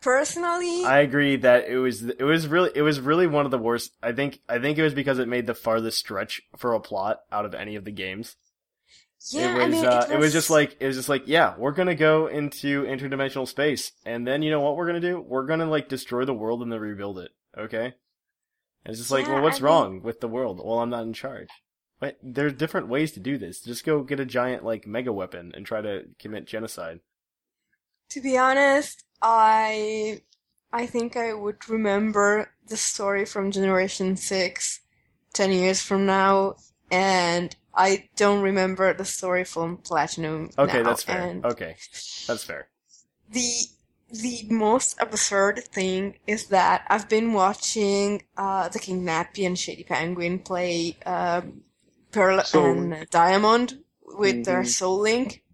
personally, I agree that it was it was really it was really one of the worst. I think I think it was because it made the farthest stretch for a plot out of any of the games. yeah, it was I mean, uh, it, it was just like it was just like yeah, we're gonna go into interdimensional space, and then you know what we're gonna do? We're gonna like destroy the world and then rebuild it. Okay. And it's just like, Yeah, well, what's I mean- wrong with the world? Well, I'm not in charge. But there's different ways to do this. Just go get a giant like mega weapon and try to commit genocide. To be honest, I I think I would remember the story from Generation 6 10 years from now, and I don't remember the story from Platinum. Okay, now, that's fair. And Okay, that's fair. the the most absurd thing is that I've been watching uh, the King Nappy and Shady Penguin play um, Pearl Soul and Diamond with their Mhm. Soul Link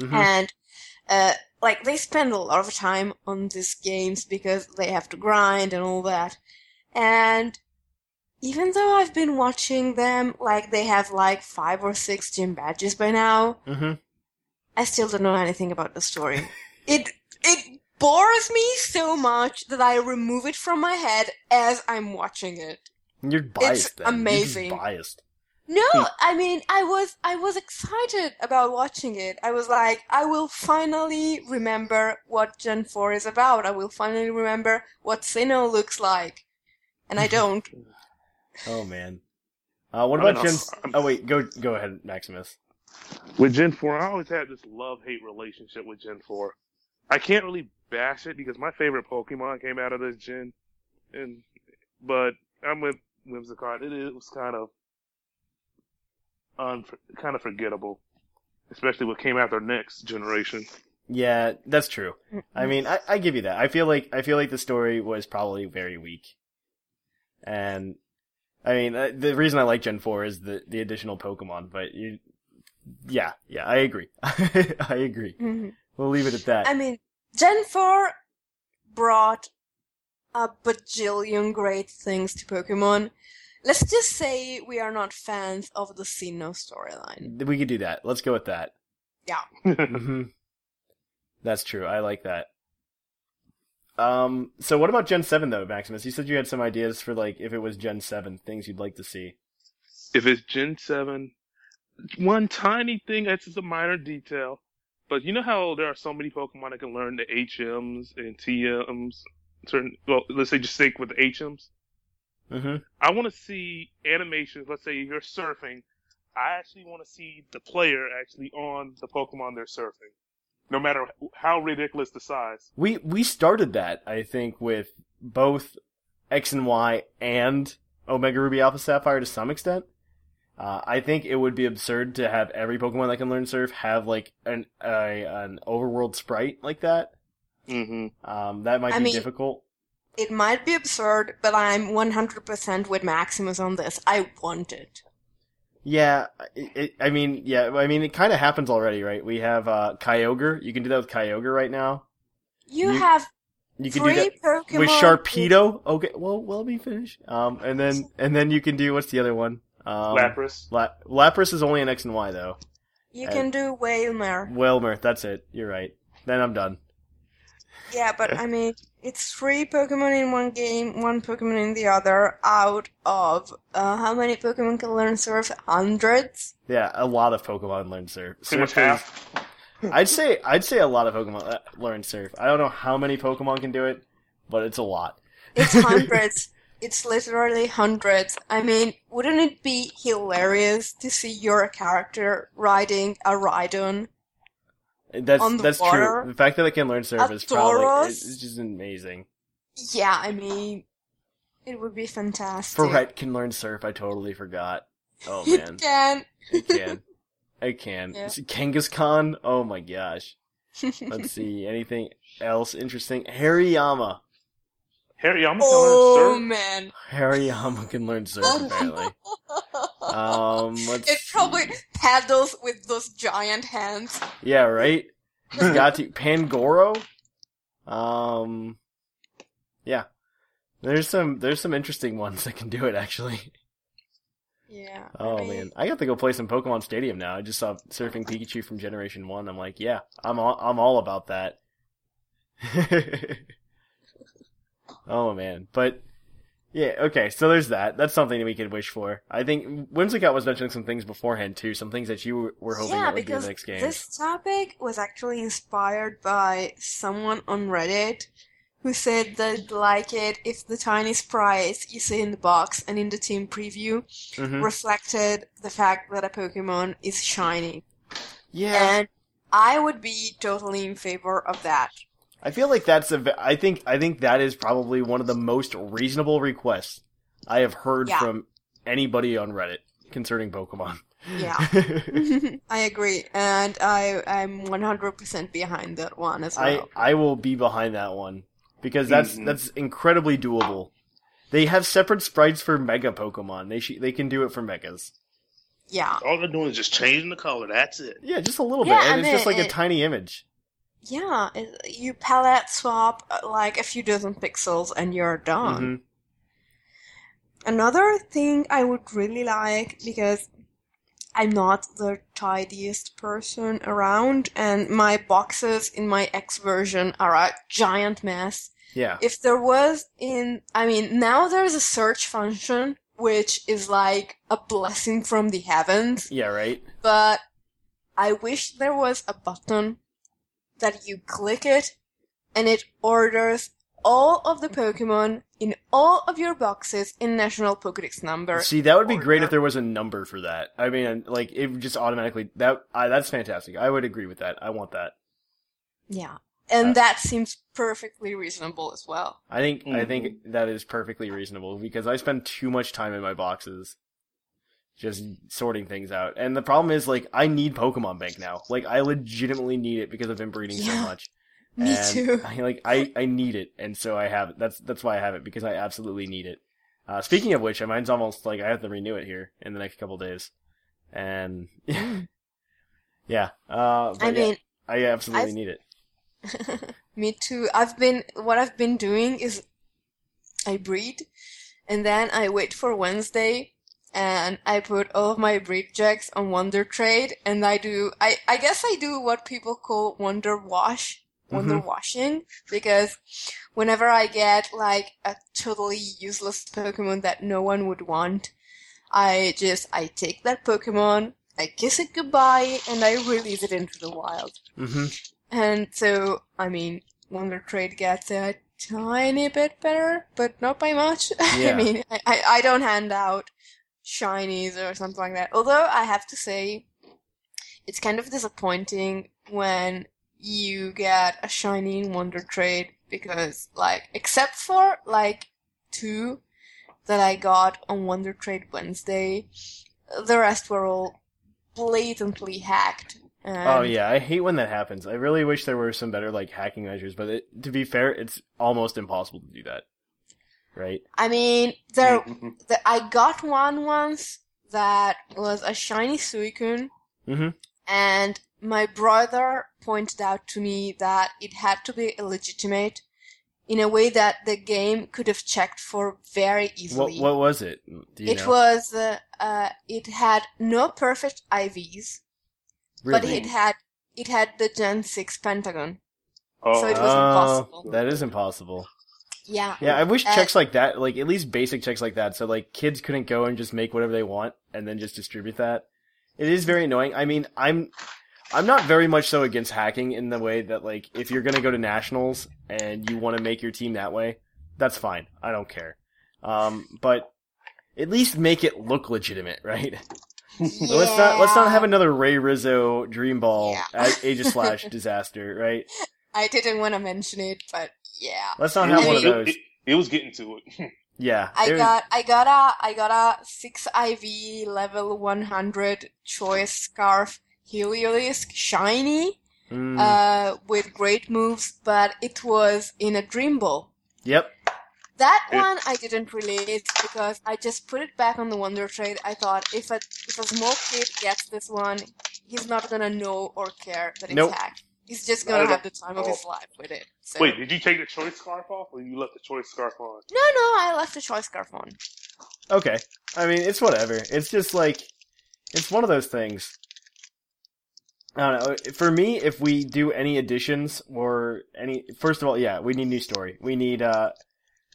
Mhm. and uh, like they spend a lot of time on these games because they have to grind and all that. And even though I've been watching them, like they have like five or six gym badges by now, Mhm. I still don't know anything about the story. it it bores me so much that I remove it from my head as I'm watching it. You're biased. then. You're amazing. biased. No, I mean, I was, I was excited about watching it. I was like, I will finally remember what Gen 4 is about. I will finally remember what Sinnoh looks like. And I don't. Oh man. Uh, what I mean, about Gen? Oh wait, go go ahead, Maximus. With Gen 4, I always had this love hate relationship with Gen 4. I can't really bash it because my favorite Pokemon came out of this gen. And, but I'm with Whimsicott. It, is- it was kind of, un, kind of forgettable. Especially what came out their next generation. Yeah, that's true. I mean, I, I give you that. I feel like I feel like the story was probably very weak, and I mean uh, the reason I like Gen Four is the the additional Pokemon. But you, yeah, yeah, I agree. I agree. Mhm. We'll leave it at that. I mean, Gen 4 brought a bajillion great things to Pokemon. Let's just say we are not fans of the Sinnoh storyline. we could do that. Let's go with that. Yeah. hmm That's true. I like that. Um. So, what about Gen Seven though, Maximus? You said you had some ideas for like if it was Gen Seven things you'd like to see. if it's Gen 7, one tiny thing that's just a minor detail, but you know how there are so many Pokemon that can learn the HMs and TMs, certain, well, let's say just stick with the HMs. Mm-hmm. I want to see animations, let's say you're surfing, I actually want to see the player actually on the Pokemon they're surfing. No matter how ridiculous the size. We we started that I think with both X and Y and Omega Ruby Alpha Sapphire to some extent. Uh, I think it would be absurd to have every Pokemon that can learn Surf have like an a, an overworld sprite like that. Mm-hmm. Um, that might I be mean- difficult. It might be absurd, but I'm 100% with Maximus on this. I want it. Yeah, it, it, I mean, yeah, I mean, it kind of happens already, right? We have uh, Kyogre. You can do that with Kyogre right now. You, You- have You can three do that Pokemon with Sharpedo. Okay, well, well, let me finish. Um, and then and then you can do what's the other one? Um, Lapras. La- Lapras is only an X and Y though. You can do Wailmer. Wilmer, that's it. You're right. Then I'm done. Yeah, but I mean, it's three Pokemon in one game, one Pokemon in the other, out of uh, how many Pokemon can learn Surf? Hundreds? Yeah, a lot of Pokemon learn Surf. Pretty much Surf is- half. I'd say I'd say a lot of Pokemon uh, learn Surf. I don't know how many Pokemon can do it, but it's a lot. It's hundreds. it's literally hundreds. I mean, wouldn't it be hilarious to see your character riding a Rhydon? That's that's water? true. The fact that I can learn surf is probably it's just amazing. Yeah, I mean, it would be fantastic. Furret can learn surf. I totally forgot. Oh It man, can. it can. It can. Yeah. Kangaskhan. Oh my gosh. Let's see. Anything else interesting? Hariyama. Harry, I'm Oh gonna man, Hariyama can learn surf apparently. Um, let's it probably see. paddles with those giant hands. Yeah, right. It's got to Pangoro. Um, yeah. There's some there's some interesting ones that can do it actually. Yeah. Oh I man, I got to go play some Pokemon Stadium now. I just saw Surfing Pikachu from Generation One. I'm like, yeah, I'm all I'm all about that. oh man, but yeah, okay. So there's that. That's something that we could wish for. I think Whimsicott was mentioning some things beforehand too. Some things that you were hoping yeah, that would be because the next game. this topic was actually inspired by someone on Reddit who said they'd like it if the tiny sprites you see in the box and in the team preview Mhm. reflected the fact that a Pokemon is shiny. Yeah, And I would be totally in favor of that. I feel like that's a. I think I think that is probably one of the most reasonable requests I have heard Yeah. from anybody on Reddit concerning Pokemon. Yeah. I agree, and I I'm 100% behind that one as I well. I I will be behind that one because that's Mhm. that's incredibly doable. They have separate sprites for Mega Pokemon. They sh- they can do it for Megas. yeah, All they're doing is just changing the color. That's it. Yeah, just a little Yeah, bit, and I it's just mean, like a tiny image. Yeah. You palette swap uh, like a few dozen pixels, and you're done. Mhm. Another thing I would really like because I'm not the tidiest person around, and my boxes in my X version are a giant mess. Yeah, if there was in i mean now there's a search function which is like a blessing from the heavens yeah, right. but i wish there was a button that you click it and it orders all of the pokemon in all of your boxes in national pokédex number See, that would be or great if there was a number for that. I mean, like it would just automatically that. I, that's fantastic. I would agree with that. I want that. yeah and Uh, that seems perfectly reasonable as well I think I Mhm. think that is perfectly reasonable because I spend too much time in my boxes just sorting things out. And the problem is like I need Pokemon Bank now. Like I legitimately need it because I've been breeding so Yeah. much. me And too I like I I need it and so I have it. That's that's why I have it because I absolutely need it. Uh speaking of which, mine's almost like I have to renew it here in the next couple days. And yeah. Uh i yeah, mean I absolutely I've- need it. Me too. I've been what I've been doing is I breed and then I wait for Wednesday and I put all of my breed checks on Wonder Trade and I do I I guess I do what people call Wonder Wash, Wonder washing because whenever I get like a totally useless Pokemon that no one would want, I just I take that Pokemon, I kiss it goodbye and I release it into the wild. Mhm. And so, I mean, Wonder Trade gets a tiny bit better, but not by much. Yeah. I mean, I, I, I don't hand out shinies or something like that. Although I have to say, it's kind of disappointing when you get a shiny in Wonder Trade because, like, except for, like, two that I got on Wonder Trade Wednesday, the rest were all blatantly hacked. Oh yeah, I hate when that happens. I really wish there were some better like hacking measures, but it, to be fair, it's almost impossible to do that. Right? I mean, there, Mhm. the, I got one once that was a shiny Suicune, Mhm. and my brother pointed out to me that it had to be illegitimate in a way that the game could have checked for very easily. what was it? Do you it know? was, uh, uh, it had no perfect IVs, but it had, it had the Gen 6 Pentagon. Oh, So it was Oh, impossible. That is impossible. Yeah. Yeah, I wish Uh, checks like that, like at least basic checks like that, so like kids couldn't go and just make whatever they want and then just distribute that. It is very annoying. I mean, I'm I'm not very much so against hacking in the way that like if you're gonna go to nationals and you want to make your team that way, that's fine. I don't care. Um, but at least make it look legitimate, right? But let's not let's not have another Ray Rizzo Dream Ball Yeah. at Age of Slash disaster, right? I didn't want to mention it, but yeah. Let's not It have was- one of those. It, it, it was getting to it. Yeah, I got I got a I got a six IV level one hundred choice scarf Heliolisk shiny mm, uh with great moves, but it was in a dream ball. yep. That one I didn't release because I just put it back on the Wonder Trade. I thought if a if a small kid gets this one, he's not gonna know or care that it's Nope. hacked. He's just gonna have the time of his life with it. So. Wait, did you take the choice scarf off, or you left the choice scarf on? No, no, I left the choice scarf on. Okay. I mean, it's whatever. It's just like it's one of those things. I don't know. For me, if we do any additions or any, first of all, yeah, we need new story. We need, uh,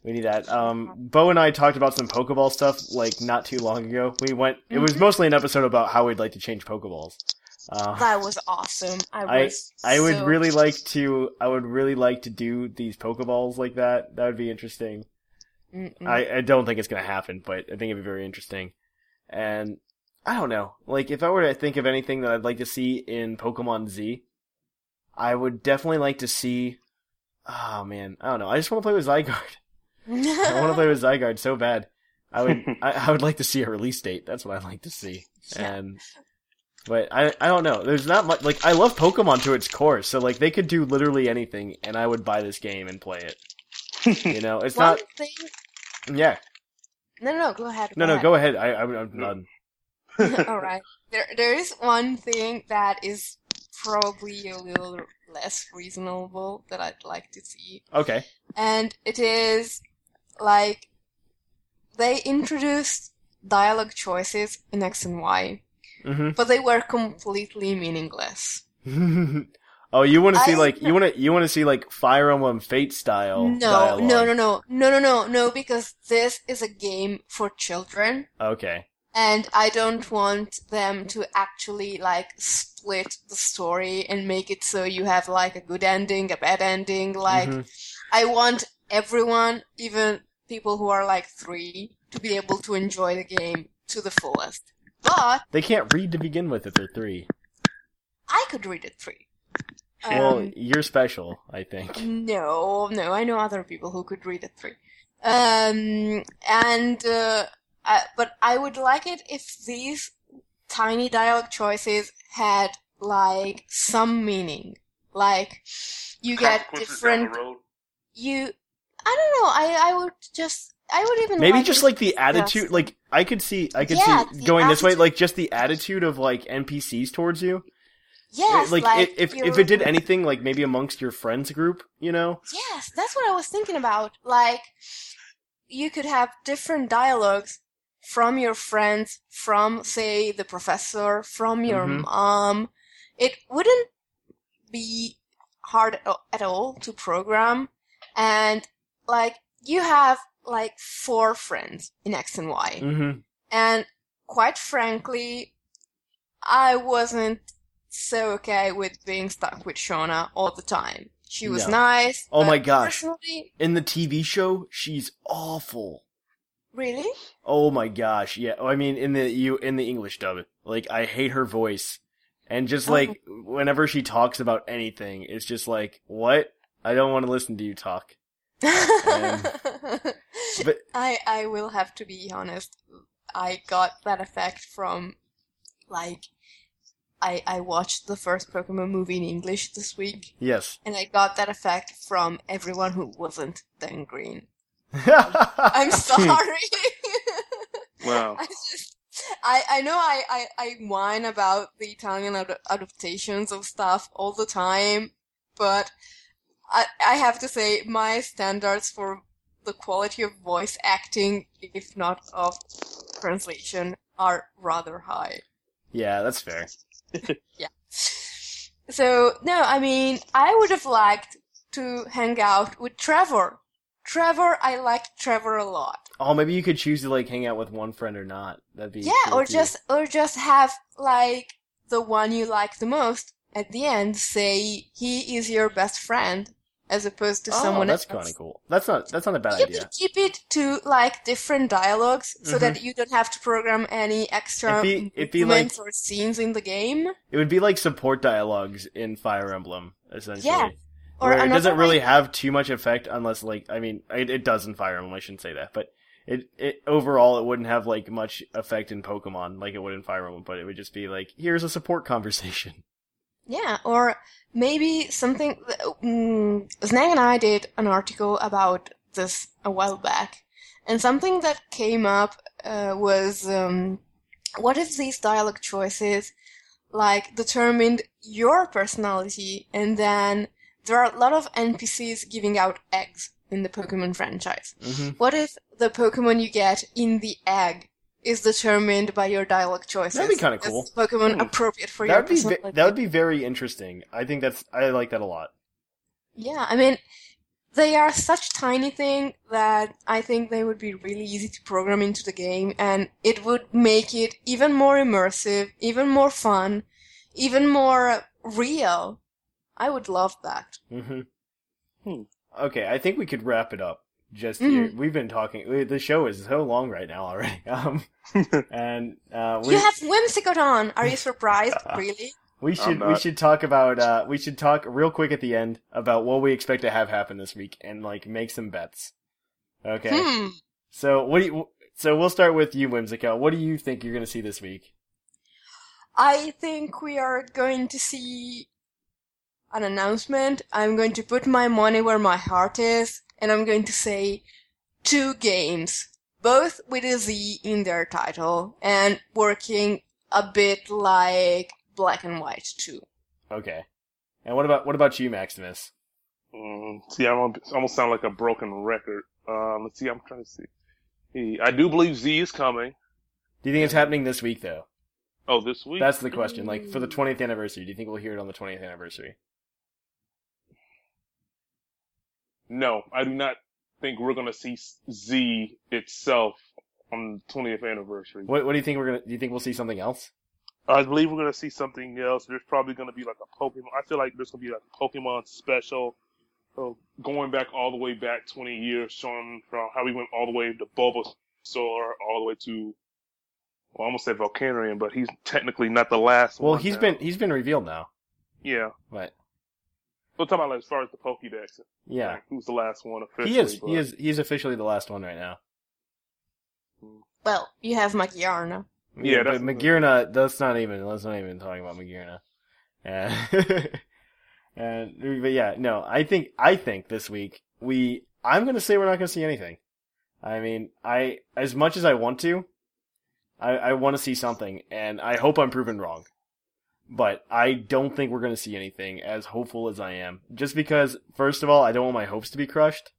we need that. Um, Bo and I talked about some Pokeball stuff like not too long ago. We went. It was Mhm. mostly an episode about how we'd like to change Pokeballs. Uh, That was awesome. I I was. I would so- really like to. I would really like to do these Pokeballs like that. That would be interesting. Mm-mm. I, I don't think it's gonna happen, but I think it'd be very interesting. And I don't know. Like if I were to think of anything that I'd like to see in Pokemon Z, I would definitely like to see Oh man, I don't know. I just want to play with Zygarde. I want to play with Zygarde so bad. I would I, I would like to see a release date. That's what I'd like to see. Yeah. And but I I don't know. There's not much like I love Pokemon to its core. So like they could do literally anything and I would buy this game and play it. You know, it's One not thing. yeah. No, no, no, go ahead. No, no, go ahead. I, I, I'm done. All right. There, there is one thing that is probably a little less reasonable that I'd like to see, Okay. and it is like they introduced dialogue choices in X and Y, hmm but they were completely meaningless. oh, you want to see I- like you want to you want to see like Fire Emblem Fate style No, dialogue. no, no, no, no, no, no, no, because this is a game for children. Okay. and I don't want them to actually like split the story and make it so you have like a good ending, a bad ending. Like, Mhm. I want everyone, even people who are like three, to be able to enjoy the game to the fullest. But They can't read to begin with if they're three. I could read at three. well, Um, you're special, I think. No, no, I know other people who could read at three. Um, and, uh, I, but I would like it if these tiny dialogue choices had, like, some meaning. Like, you get different, you, I don't know, I, I would just, I would even Maybe just like the attitude. Yes. Like I could see, I could Yeah, see going this way. Like just the attitude of like NPCs towards you. yes, like, like, i- if if it did anything, like maybe amongst your friends group, you know. Yes, that's what I was thinking about. Like, you could have different dialogues from your friends, from, say, the professor, from your Mhm. mom. It wouldn't be hard at all to program. And, like, you have, like, four friends in X and Y. Mm-hmm. And, quite frankly, I wasn't so okay with being stuck with Shauna all the time. She was No. nice. Oh my gosh. Personally, In the TV show, she's awful. really? Oh my gosh, yeah. Oh, I mean, in the you in the English dub, like I hate her voice, and just Oh. like whenever she talks about anything, it's just like, what? I don't want to listen to you talk. But I I will have to be honest. I got that effect from like I I watched the first Pokemon movie in English this week, yes, and I got that effect from everyone who wasn't Dan Green. I'm sorry. Wow. I just, I, I know I, I, I whine about the Italian ad- adaptations of stuff all the time, but I, I have to say my standards for the quality of voice acting, if not of translation, are rather high. yeah, that's fair. Yeah. So, no, I mean, I would have liked to hang out with Trevor. Trevor, I liked Trevor a lot. Oh, maybe you could choose to like hang out with one friend or not. That'd be Yeah, cool or just or just have like the one you like the most at the end say he is your best friend as opposed to oh, someone that's else. kind of cool. That's not that's not a bad Keep idea. it, keep it to like different dialogues so Mhm. that you don't have to program any extra It'd be- it'd be like- or scenes in the game. It would be like support dialogues in Fire Emblem, essentially. Yeah. Or Where it doesn't really have too much effect unless, like, I mean, it, it does in Fire Emblem. I shouldn't say that, but it, it overall it wouldn't have like much effect in Pokemon like it would in Fire Emblem. But it would just be like, here's a support conversation. Yeah, or maybe something. Mm, Snag and I did an article about this a while back, and something that came up uh, was um, what if these dialogue choices like determined your personality, and then there are a lot of NPCs giving out eggs in the Pokemon franchise. hmm What if the Pokemon you get in the egg is determined by your dialogue choices? That'd be kinda Is cool. Pokemon Hmm. appropriate for That your would be that would be very interesting. I think that's I like that a lot. Yeah, I mean, they are such tiny thing that I think they would be really easy to program into the game, and it would make it even more immersive, even more fun, even more real. I would love that. hmm Hmm. Okay, I think we could wrap it up. Just Mhm. here, we've been talking. we- The show is so long right now already. Um, and uh, we You have Whimsicott Are you surprised? really? we should we should talk about uh we should talk real quick at the end about what we expect to have happen this week and like make some bets. Okay. Hmm. So what do you? So we'll start with you, Whimsical. What do you think you're going to see this week? I think we are going to see an announcement. I'm going to put my money where my heart is, and I'm going to say two games, both with a Z in their title, and working a bit like Black and White too. Okay. And what about what about you, Maximus? Mm, see, I almost almost sound like a broken record. Um, let's see. I'm trying to see. I do believe Z is coming. Do you think it's happening this week though? Oh, this week. That's the question. Like for the 20th anniversary, do you think we'll hear it on the 20th anniversary? No, I do not think we're gonna see Z itself on the 20th anniversary. What What do you think we're gonna? Do you think we'll see something else? I believe we're gonna see something else. There's probably gonna be like a Pokemon. I feel like there's gonna be like a Pokemon special, uh, going back all the way back 20 years, showing from how we went all the way to Bulbasaur, all the way to, well, I almost said Volcanion, but he's technically not the last Well, one. he's now. been he's been revealed now. yeah. But We're talking about like, as far as the Pokédex. yeah, like, who's the last one officially? he is but- he is he is officially the last one right now. Hmm. Well, you have Magearna. Yeah, but that's- Magearna. That's not even. Let's not even talking about Magearna. Uh, and and but yeah, no. I think I think this week we. I'm gonna say we're not gonna see anything. I mean, I as much as I want to, I I want to see something, and I hope I'm proven wrong. But I don't think we're gonna see anything. As hopeful as I am, just because first of all, I don't want my hopes to be crushed,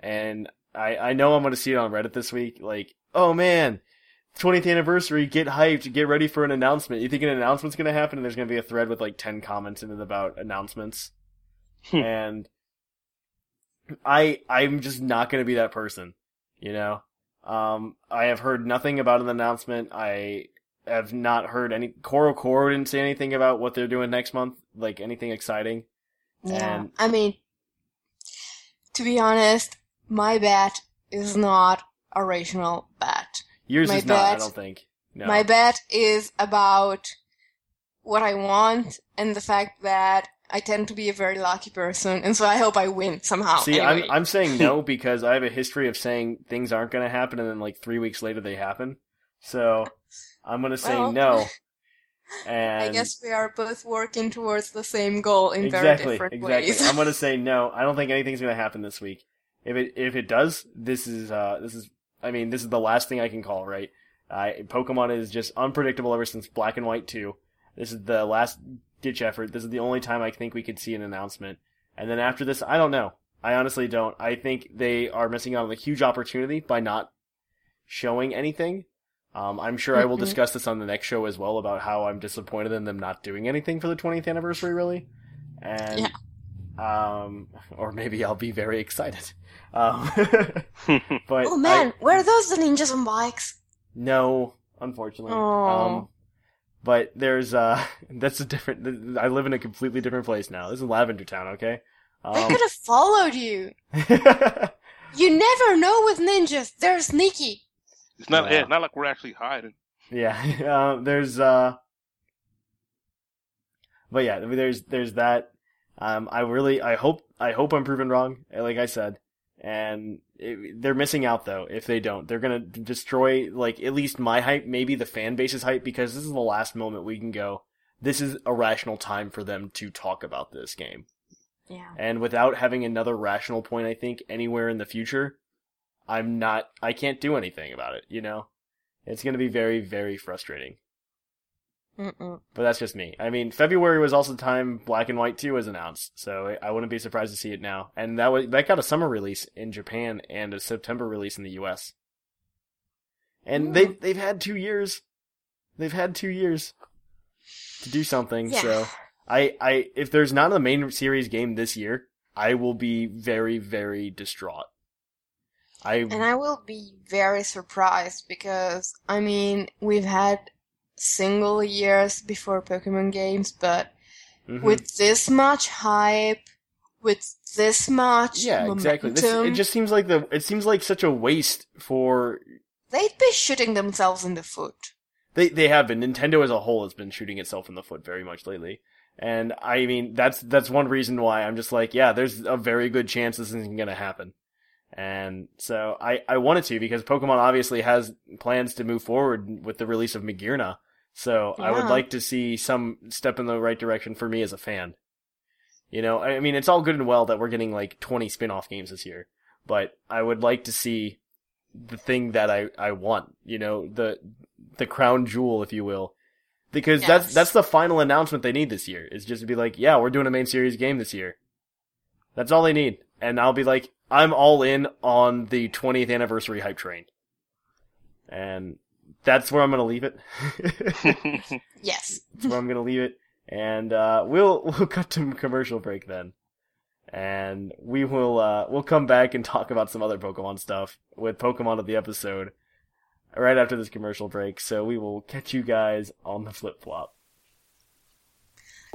and I I know I'm gonna see it on Reddit this week. Like, oh man, 20th anniversary, get hyped, get ready for an announcement. You think an announcement's gonna happen and there's gonna be a thread with like 10 comments in it about announcements? Hmm. and I, I'm just not gonna be that person, you know? Um, I have heard nothing about an announcement. I have not heard any, Coro Coro didn't say anything about what they're doing next month, like anything exciting. Yeah, And- I mean, to be honest, my bet is not a rational bet. Yours My is not, I don't think. No. My bet is about what I want and the fact that I tend to be a very lucky person, and so I hope I win somehow. See, anyway. I'm I'm saying no because I have a history of saying things aren't going to happen, and then like three weeks later they happen. So I'm going to say Well, no. And I guess we are both working towards the same goal in very different exactly. ways. I'm going to say no. I don't think anything's going to happen this week. If it if it does, this is uh this is I mean this is the last thing I can call right. I Pokemon is just unpredictable ever since Black and White two. This is the last ditch effort. This is the only time I think we could see an announcement. And then after this, I don't know. I honestly don't. I think they are missing out on a huge opportunity by not showing anything. Um, I'm sure I will Mhm. discuss this on the next show as well about how I'm disappointed in them not doing anything for the 20th anniversary, really. And, um, or maybe I'll be very excited. Um, but oh I- man, were those the ninjas on bikes? no, unfortunately. Aw. Um, but there's uh, that's a different. I live in a completely different place now. This is Lavender Town, okay? I Um, could have followed you. You never know with ninjas. They're sneaky. It's not Yeah. yeah, not like we're actually hiding. yeah, uh, there's uh, but yeah, there's there's that. Um, I really, I hope, I hope I'm proven wrong. Like I said, and it, they're missing out though if they don't. They're gonna destroy like at least my hype, maybe the fan base's hype, because this is the last moment we can go. This is a rational time for them to talk about this game. Yeah. And without having another rational point, I think anywhere in the future, I'm not, I can't do anything about it. You know, it's going to be very, very frustrating. Mm-mm. But that's just me. I mean, February was also the time Black and White 2 was announced, so I wouldn't be surprised to see it now. And that was that got a summer release in Japan and a September release in the US. And Hmm. they've they've had two years. They've had two years to do something. Yeah. So I I if there's not a main series game this year, I will be very very distraught. I And I will be very surprised because, I mean, we've had single years before Pokemon games, but Mhm. with this much hype, with this much yeah exactly. This, it just seems like the it seems like such a waste for they'd be shooting themselves in the foot. They they have been. Nintendo as a whole has been shooting itself in the foot very much lately. And I mean that's that's one reason why I'm just like, yeah, there's a very good chance this isn't gonna happen. And so I, I wanted to because Pokemon obviously has plans to move forward with the release of Magearna. So I would like to see some step in the right direction for me as a fan. You know, I mean, it's all good and well that we're getting like 20 spin-off games this year, but I would like to see the thing that I, I want, you know, the, the crown jewel, if you will. Because that's, that's the final announcement they need this year, is just to be like, yeah, we're doing a main series game this year. That's all they need. And I'll be like, I'm all in on the 20th anniversary hype train. And that's where I'm gonna leave it. Yes. That's where I'm gonna leave it. And uh, we'll we'll cut to commercial break then, and we will uh, we'll come back and talk about some other Pokemon stuff with Pokemon of the episode right after this commercial break. So we will catch you guys on the flip flop.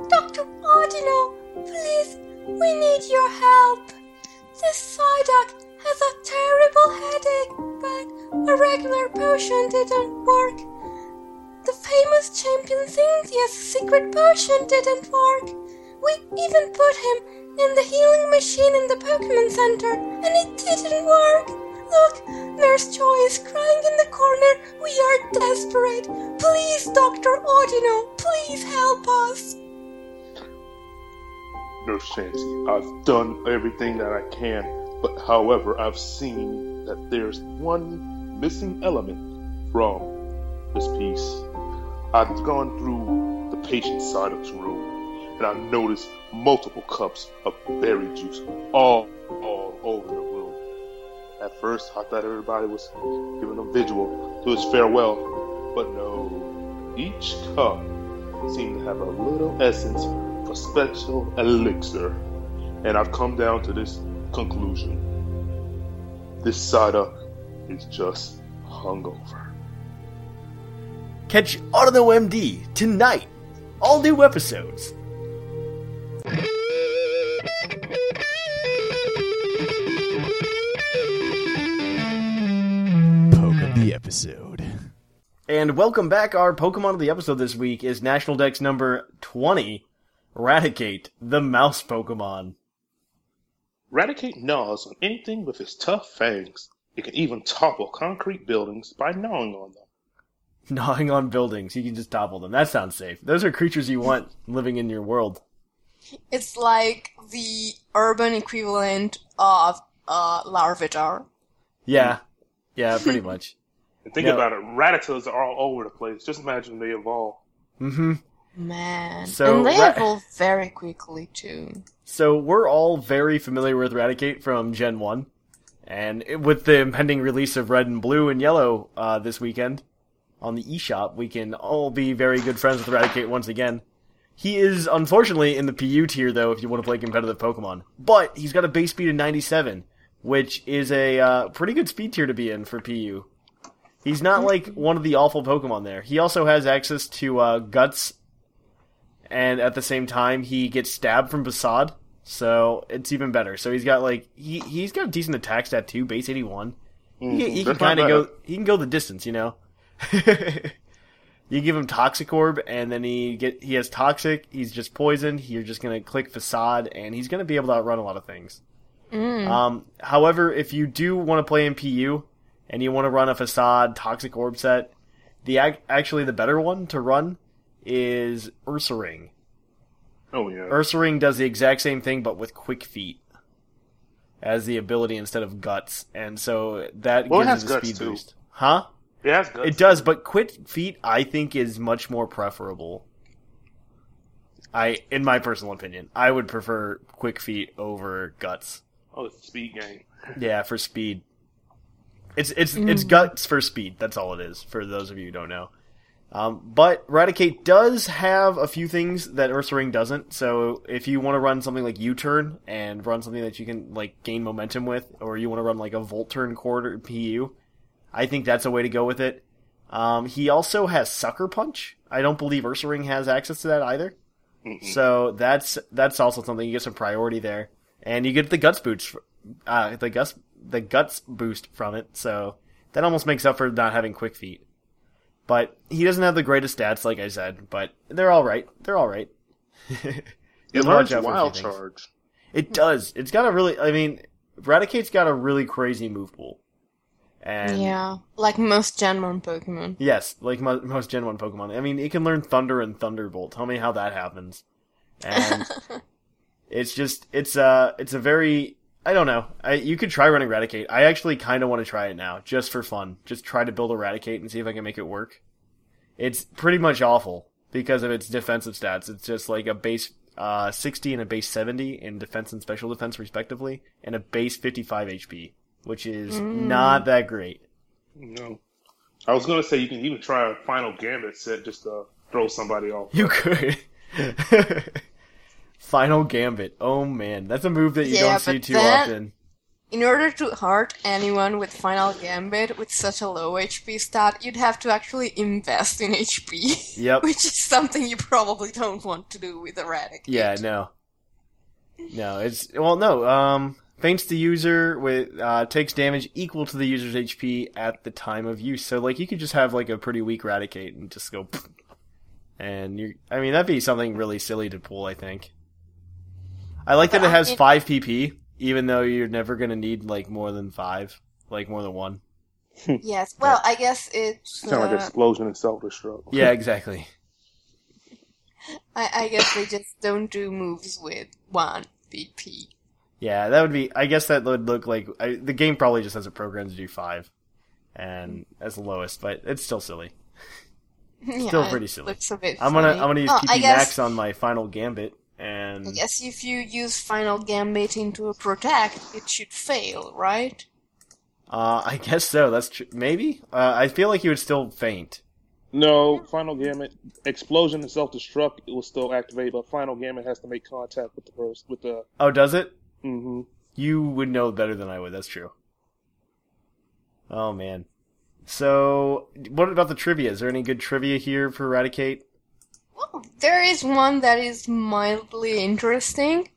Dr. Ordino, please, we need your help. This Psyduck has a terrible headache, but a regular potion didn't work. The famous champion Cynthia's secret potion didn't work. We even put him in the healing machine in the Pokemon Center, and it didn't work. Look, Nurse Joy is crying in the corner. We are desperate. Please, Dr. Ordino, please help us. Nurse Chansey, I've done everything that I can, but however, I've seen that there's one missing element from this piece. I've gone through the patient side of the room, and I've noticed multiple cups of berry juice all, all over the room. At first, I thought everybody was giving a vigil to his farewell, but no. Each cup seemed to have a little essence special elixir, and I've come down to this conclusion. This Psyduck is just hungover. Catch Autono MD tonight. All new episodes. Poke of the episode. And welcome back. Our Pokemon of the episode this week is National Dex number 20, Raticate, the mouse Pokemon. Raticate gnaws on anything with its tough fangs. It can even topple concrete buildings by gnawing on them. Gnawing on buildings, you can just topple them. That sounds safe. Those are creatures you want living in your world. It's like the urban equivalent of uh, Larvitar. Yeah. Yeah, pretty much. And think Yeah. about it, Rattatas are all over the place. Just imagine they evolve. Mm hmm Man. So, and they ra- evolve very quickly too. So we're all very familiar with Raticate from Gen 1. And it- with the impending release of Red and Blue and Yellow uh, this weekend on the eShop, we can all be very good friends with Raticate once again. He is unfortunately in the PU tier though if you want to play competitive Pokemon. But he's got a base speed of 97, which is a uh, pretty good speed tier to be in for PU. He's not like one of the awful Pokemon there. He also has access to uh, Guts, and at the same time he gets stabbed from Facade, so it's even better. So he's got like he he's got a decent attack stat too, base eighty one. He, he can Mm-hmm. That's not kind of go. He can go the distance, you know. you give him toxic orb, and then he get he has toxic. He's just poisoned. You're just gonna click facade, and he's gonna be able to outrun a lot of things. Um, however, if you do want to play MPU and you want to run a facade toxic orb set, the actually the better one to run is Ursaring. Oh yeah. Ursaring does the exact same thing, but with quick feet as the ability instead of guts, and so that Well, it gives has it a guts, speed too. boost. Huh? It has guts. It does, but quick feet I think is much more preferable. I, in my personal opinion, I would prefer quick feet over guts. Oh, it's speed game. Yeah, for speed. It's it's it's mm. guts for speed. That's all it is. For those of you who don't know. Um, but Raticate does have a few things that Ursaring doesn't. So if you want to run something like U-turn and run something that you can like gain momentum with, or you want to run like a Volt turn quarter PU, I think that's a way to go with it. Um, he also has Sucker Punch. I don't believe Ursaring has access to that either. So that's that's also something you get some priority there, and you get the guts boost, uh, the guts the guts boost from it. So that almost makes up for not having quick feet. But he doesn't have the greatest stats, like I said, but they're all right. They're all right. It learns watch out for a wild charge. It does. It's got a really. I mean, Raticate's got a really crazy move pool. And yeah, like most Gen 1 Pokemon. Yes, like mo- most Gen 1 Pokemon. I mean, it can learn Thunder and Thunderbolt. Tell me how that happens. And it's just, it's a, it's a very, I don't know. I, you could try running Raticate. I actually kind of want to try it now, just for fun. Just try to build a Raticate and see if I can make it work. It's pretty much awful because of its defensive stats. It's just like a base uh, 60 and a base 70 in defense and special defense, respectively, and a base 55 HP, which is not that great. No. I was gonna say you can even try a final gambit set just to throw somebody off. You could. Final Gambit. Oh man, that's a move that you Yeah, don't see too that- often. In order to hurt anyone with Final Gambit with such a low HP stat, you'd have to actually invest in HP. Yep. Which is something you probably don't want to do with Erratic. Yeah, no. No, it's well, no. Um, faints the user with uh, takes damage equal to the user's HP at the time of use. So like you could just have like a pretty weak Raticate and just go, and you. I mean that'd be something really silly to pull. I think. I like that it has It- five PP, even though you're never gonna need like more than five, like more than one. Yes, well, I guess it's. Sound like uh, explosion and self destruct. Yeah, exactly. I, I guess they just don't do moves with one BP. Yeah, that would be. I guess that would look like I, the game probably just has a program to do five, and as the lowest, but it's still silly. Still Yeah, pretty silly. Looks a bit I'm gonna funny. I'm gonna use Oh, PP guess, Max on my final Gambit, and I guess if you use Final Gambit into a Protect, it should fail, right? uh, I guess so. That's tr- maybe. Uh, I feel like you would still faint. No, Final Gambit, explosion and self destruct it will still activate, but Final Gambit has to make contact with the first with the. Oh, does it? Mm-hmm. You would know better than I would. That's true. Oh man. So, what about the trivia? Is there any good trivia here for Eradicate? Well, there is one that is mildly interesting.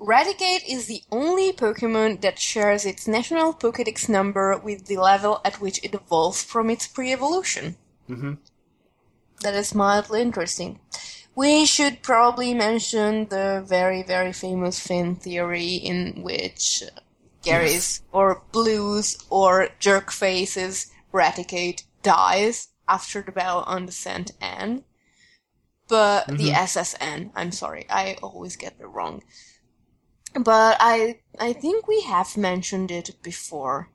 Raticate is the only Pokemon that shares its national Pokedex number with the level at which it evolves from its pre-evolution. Mhm. That is mildly interesting. We should probably mention the very, very famous fan theory in which Gary's or Blues or Jerkface's Raticate dies after the battle on the Scent N. But the mm-hmm. SSN, I'm sorry, I always get it wrong. But I I think we have mentioned it before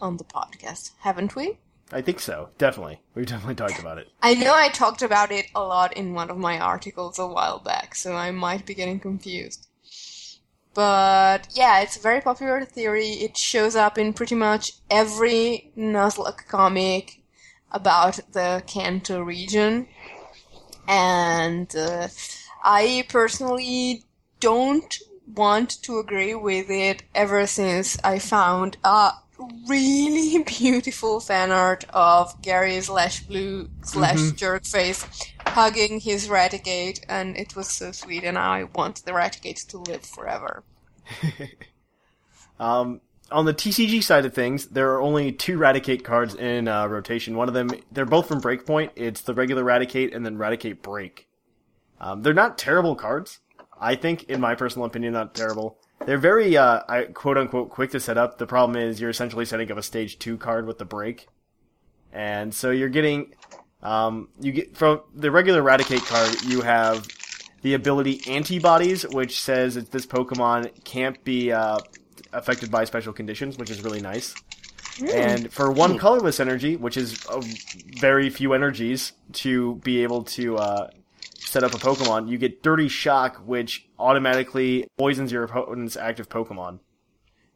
on the podcast, haven't we? I think so. Definitely. We've definitely talked about it. I know I talked about it a lot in one of my articles a while back, so I might be getting confused. But yeah, it's a very popular theory. It shows up in pretty much every Nuzlocke comic about the Kanto region. And uh, I personally don't want to agree with it ever since I found a really beautiful fan art of Gary slash Blue slash Jerkface hugging his Raticate, and it was so sweet, and I want the Raticate to live forever. Um, on the TCG side of things, there are only two Raticate cards in uh, rotation. One of them, they're both from Breakpoint. It's the regular Raticate and then Raticate Break. Um, they're not terrible cards. I think, in my personal opinion, not terrible. They're very, uh, I, quote unquote, quick to set up. The problem is you're essentially setting up a stage two card with the break. And so you're getting, um, you get, from the regular Raticate card, you have the ability Antibodies, which says that this Pokemon can't be, uh, affected by special conditions, which is really nice. And for one colorless energy, which is uh, very few energies to be able to uh, set up a Pokemon, you get Dirty Shock, which automatically poisons your opponent's active Pokemon,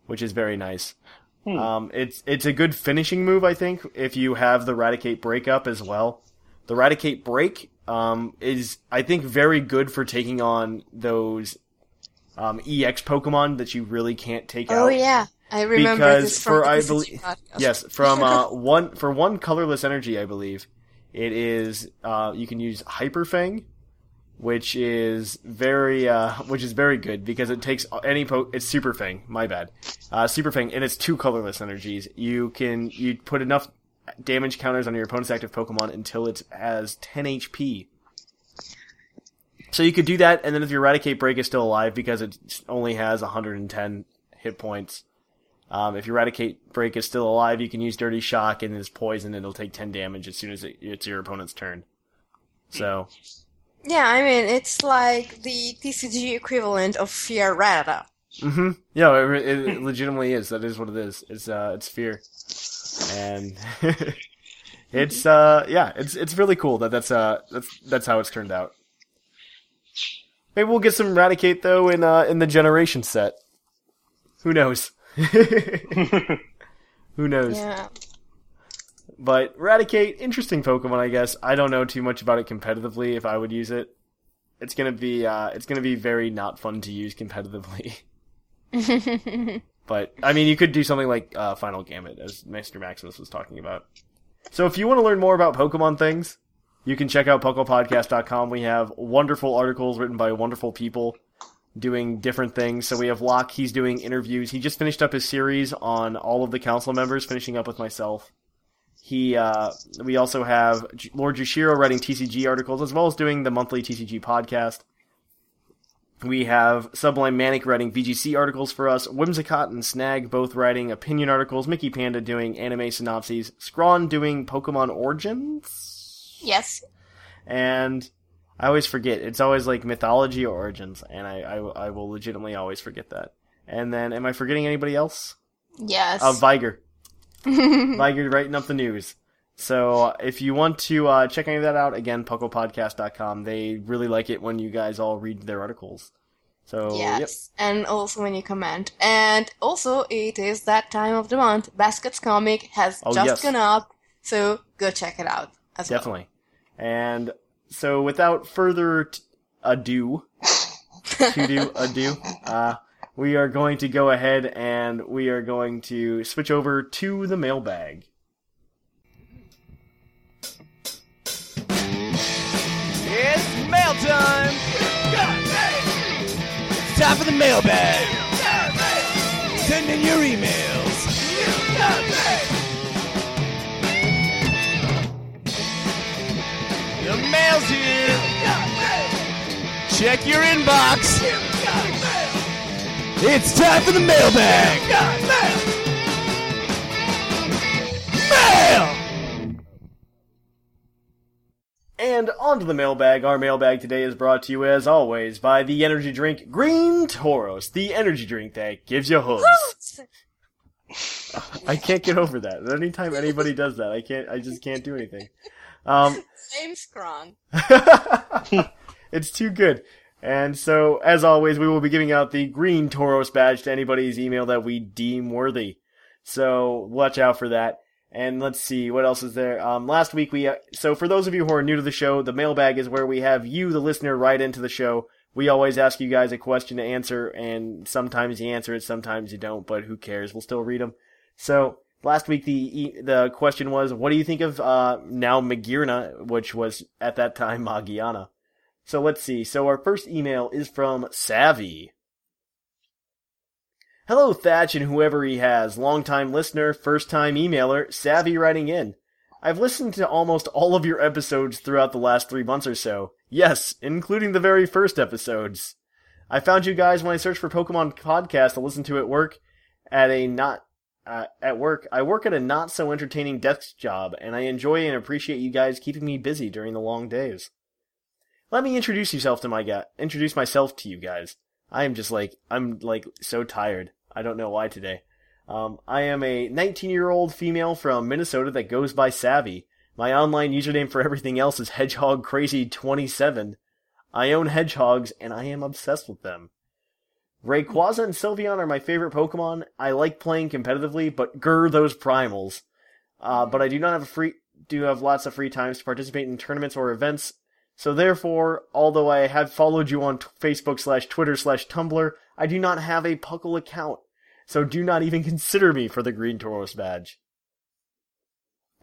which is very nice. Um, it's it's a good finishing move, I think, if you have the Raticate Break up as well. The Raticate Break um, is, I think, very good for taking on those um, EX Pokemon that you really can't take out. Oh yeah, I remember because this from for the I believe yes from uh, one for one colorless energy I believe it is uh, you can use Hyper Fang, which is very uh, which is very good because it takes any po- it's Super Fang my bad. Uh, Super Fang and it's two colorless energies. You can you put enough damage counters on your opponent's active Pokemon until it has 10 HP. So you could do that, and then if your Eradicate Break is still alive because it only has 110 hit points, um, if your Eradicate Break is still alive, you can use Dirty Shock and it's poison, and it'll take 10 damage as soon as it, it's your opponent's turn. So, Yeah, I mean it's like the TCG equivalent of Fear Rattata. hmm yeah, it, it legitimately is. That is what it is. It's uh, it's fear, and it's uh, yeah, it's it's really cool that that's uh, that's that's how it's turned out. Maybe we'll get some Eradicate though in uh in the generation set. Who knows? Who knows? Yeah. But Eradicate, interesting Pokemon, I guess. I don't know too much about it competitively. If I would use it, it's gonna be uh, it's gonna be very not fun to use competitively. but I mean, you could do something like uh, Final Gambit, as Mr. Maximus was talking about. So if you want to learn more about Pokemon things, you can check out PucklePodcast.com. We have wonderful articles written by wonderful people doing different things. So we have Locke, he's doing interviews. He just finished up his series on all of the council members, finishing up with myself. He, uh, we also have Lord Jushiro writing TCG articles, as well as doing the monthly TCG podcast. We have Sublime Manic writing VGC articles for us, Whimsicott and Snag both writing opinion articles, Mickey Panda doing anime synopses, Scrawn doing Pokemon Origins, Yes. and I always forget. It's always like mythology or origins, and I, I, I will legitimately always forget that. And then, am I forgetting anybody else? Yes. Uh, Viger. Viger writing up the news. So if you want to uh, check any of that out, again, pucklepodcast.com. They really like it when you guys all read their articles. So, yep. Yes, and also when you comment. And also, it is that time of the month. Baskets Comic has Oh, just yes. gone up, so go check it out as well. Definitely. And so without further t- ado, to do ado, uh, we are going to go ahead and we are going to switch over to the mailbag. It's mail time! It's time for the mailbag! Send in your emails! Mail's here! Check your inbox! It's time for the mailbag! Mail! And on to the mailbag. Our mailbag today is brought to you, as always, by the energy drink Green Tauros, the energy drink that gives you hooves. I can't get over that. Anytime anybody does that, I can't. I just can't do anything. Um, Same Scron. it's too good. And so, as always, we will be giving out the Green Tauros badge to anybody's email that we deem worthy. So watch out for that. And let's see what else is there. Um, last week we uh, so for those of you who are new to the show, the mailbag is where we have you, the listener, write into the show. We always ask you guys a question to answer, and sometimes you answer it, sometimes you don't. But who cares? We'll still read them. So Last week the the question was, what do you think of uh, now Magearna, which was at that time Magiana? So let's see. So our first email is from Savvy. Hello, Thatch and whoever he has. Longtime listener, first time emailer, Savvy writing in. I've listened to almost all of your episodes throughout the last three months or so. Yes, including the very first episodes. I found you guys when I searched for Pokemon podcast to listen to at work at a not uh, at work. I work at a not so entertaining desk job, and I enjoy and appreciate you guys keeping me busy during the long days. Let me introduce yourself to my guy. Introduce myself to you guys. I am just like I'm like so tired. I don't know why today. Um, I am a 19 year old female from Minnesota that goes by Savvy. My online username for everything else is Hedgehog Crazy 27. I own hedgehogs and I am obsessed with them. Rayquaza and Sylveon are my favorite Pokemon. I like playing competitively, but grr those primals. Uh, but I do not have a free do have lots of free times to participate in tournaments or events. So therefore, although I have followed you on t- Facebook slash Twitter slash Tumblr, I do not have a Puckle account. So do not even consider me for the Green Tauros badge.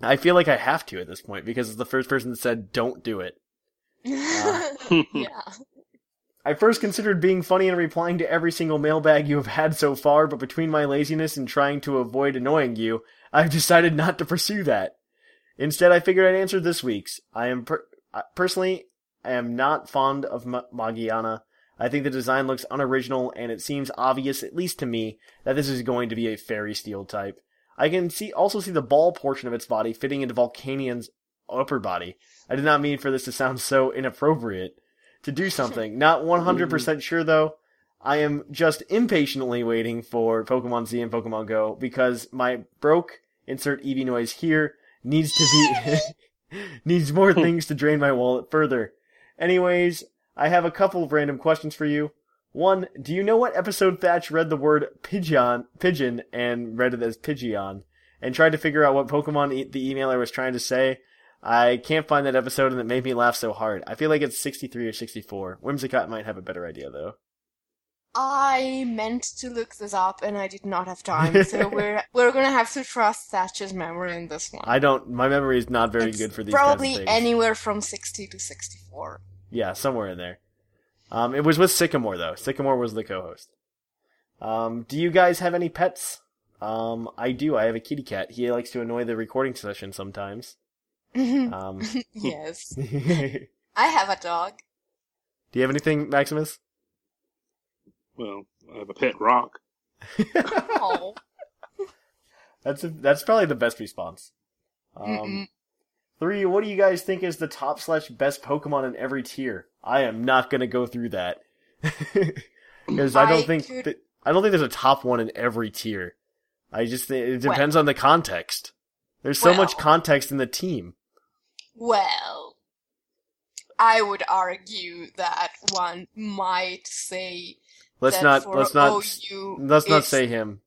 I feel like I have to at this point because it's the first person that said don't do it. yeah. I first considered being funny and replying to every single mailbag you have had so far, but between my laziness and trying to avoid annoying you, I've decided not to pursue that. Instead, I figured I'd answer this week's. I am per- personally, I am not fond of Ma- Magiana. I think the design looks unoriginal, and it seems obvious, at least to me, that this is going to be a fairy steel type. I can see also see the ball portion of its body fitting into Volcanion's upper body. I did not mean for this to sound so inappropriate to do something. Not 100% sure though. I am just impatiently waiting for Pokemon Z and Pokemon Go because my broke insert Eevee noise here needs to be needs more hmm. things to drain my wallet further. Anyways, I have a couple of random questions for you. One, do you know what episode Thatch read the word pigeon pigeon and read it as Pidgeon and tried to figure out what Pokemon e- the emailer was trying to say? I can't find that episode and it made me laugh so hard. I feel like it's 63 or 64. Whimsicott might have a better idea though. I meant to look this up and I did not have time, so we're we're gonna have to trust Thatcher's memory in this one. I don't, my memory is not very It's good for these probably anywhere from sixty to sixty-four. Yeah, somewhere in there. Um, it was with Sycamore though. Sycamore was the co-host. Um, do you guys have any pets? Um, I do. I have a kitty cat. He likes to annoy the recording session sometimes. Um, yes, I have a dog. Do you have anything, Maximus? Well, I have a pet rock. Oh, That's a, that's probably the best response. Um, three. What do you guys think is the top slash best Pokemon in every tier? I am not gonna go through that because I don't I think could- that, I don't think there's a top one in every tier. I just think it depends on the context. There's so much context in the team. Well, I would argue that one might say Let's that not for let's not OU, let's not say him.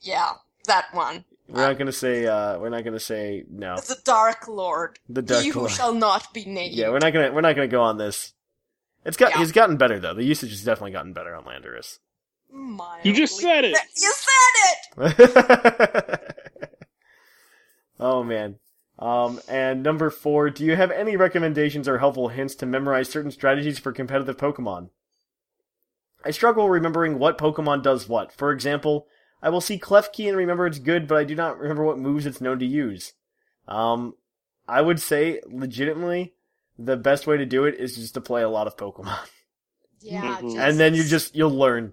yeah that one. We're not gonna say uh we're not gonna say no. The Dark Lord, The Dark Lord he who shall not be named. Yeah, we're not gonna we're not gonna go on this. It's got Yeah. he's gotten better though. The usage has definitely gotten better on Landorus. You just said it. You said it. oh man. Um, and number four, do you have any recommendations or helpful hints to memorize certain strategies for competitive Pokemon? I struggle remembering what Pokemon does what. For example, I will see Klefki and remember it's good, but I do not remember what moves it's known to use. Um, I would say, legitimately, the best way to do it is just to play a lot of Pokemon. Yeah, Mhm. just, and then you just, you'll learn.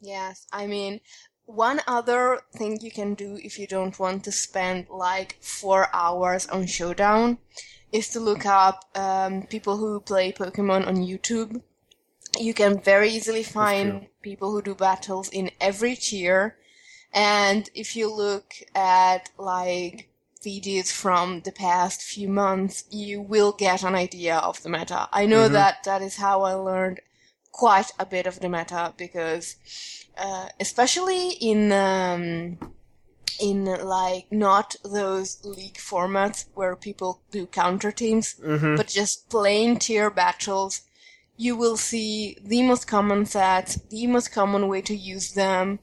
Yes, I mean, one other thing you can do if you don't want to spend like four hours on Showdown is to look up um, people who play Pokemon on YouTube. You can very easily find people who do battles in every tier, and if you look at like videos from the past few months, you will get an idea of the meta. I know Mhm. that that is how I learned quite a bit of the meta because uh, especially in um, in like not those league formats where people do counter teams, Mm-hmm. but just plain tier battles, you will see the most common sets, the most common way to use them.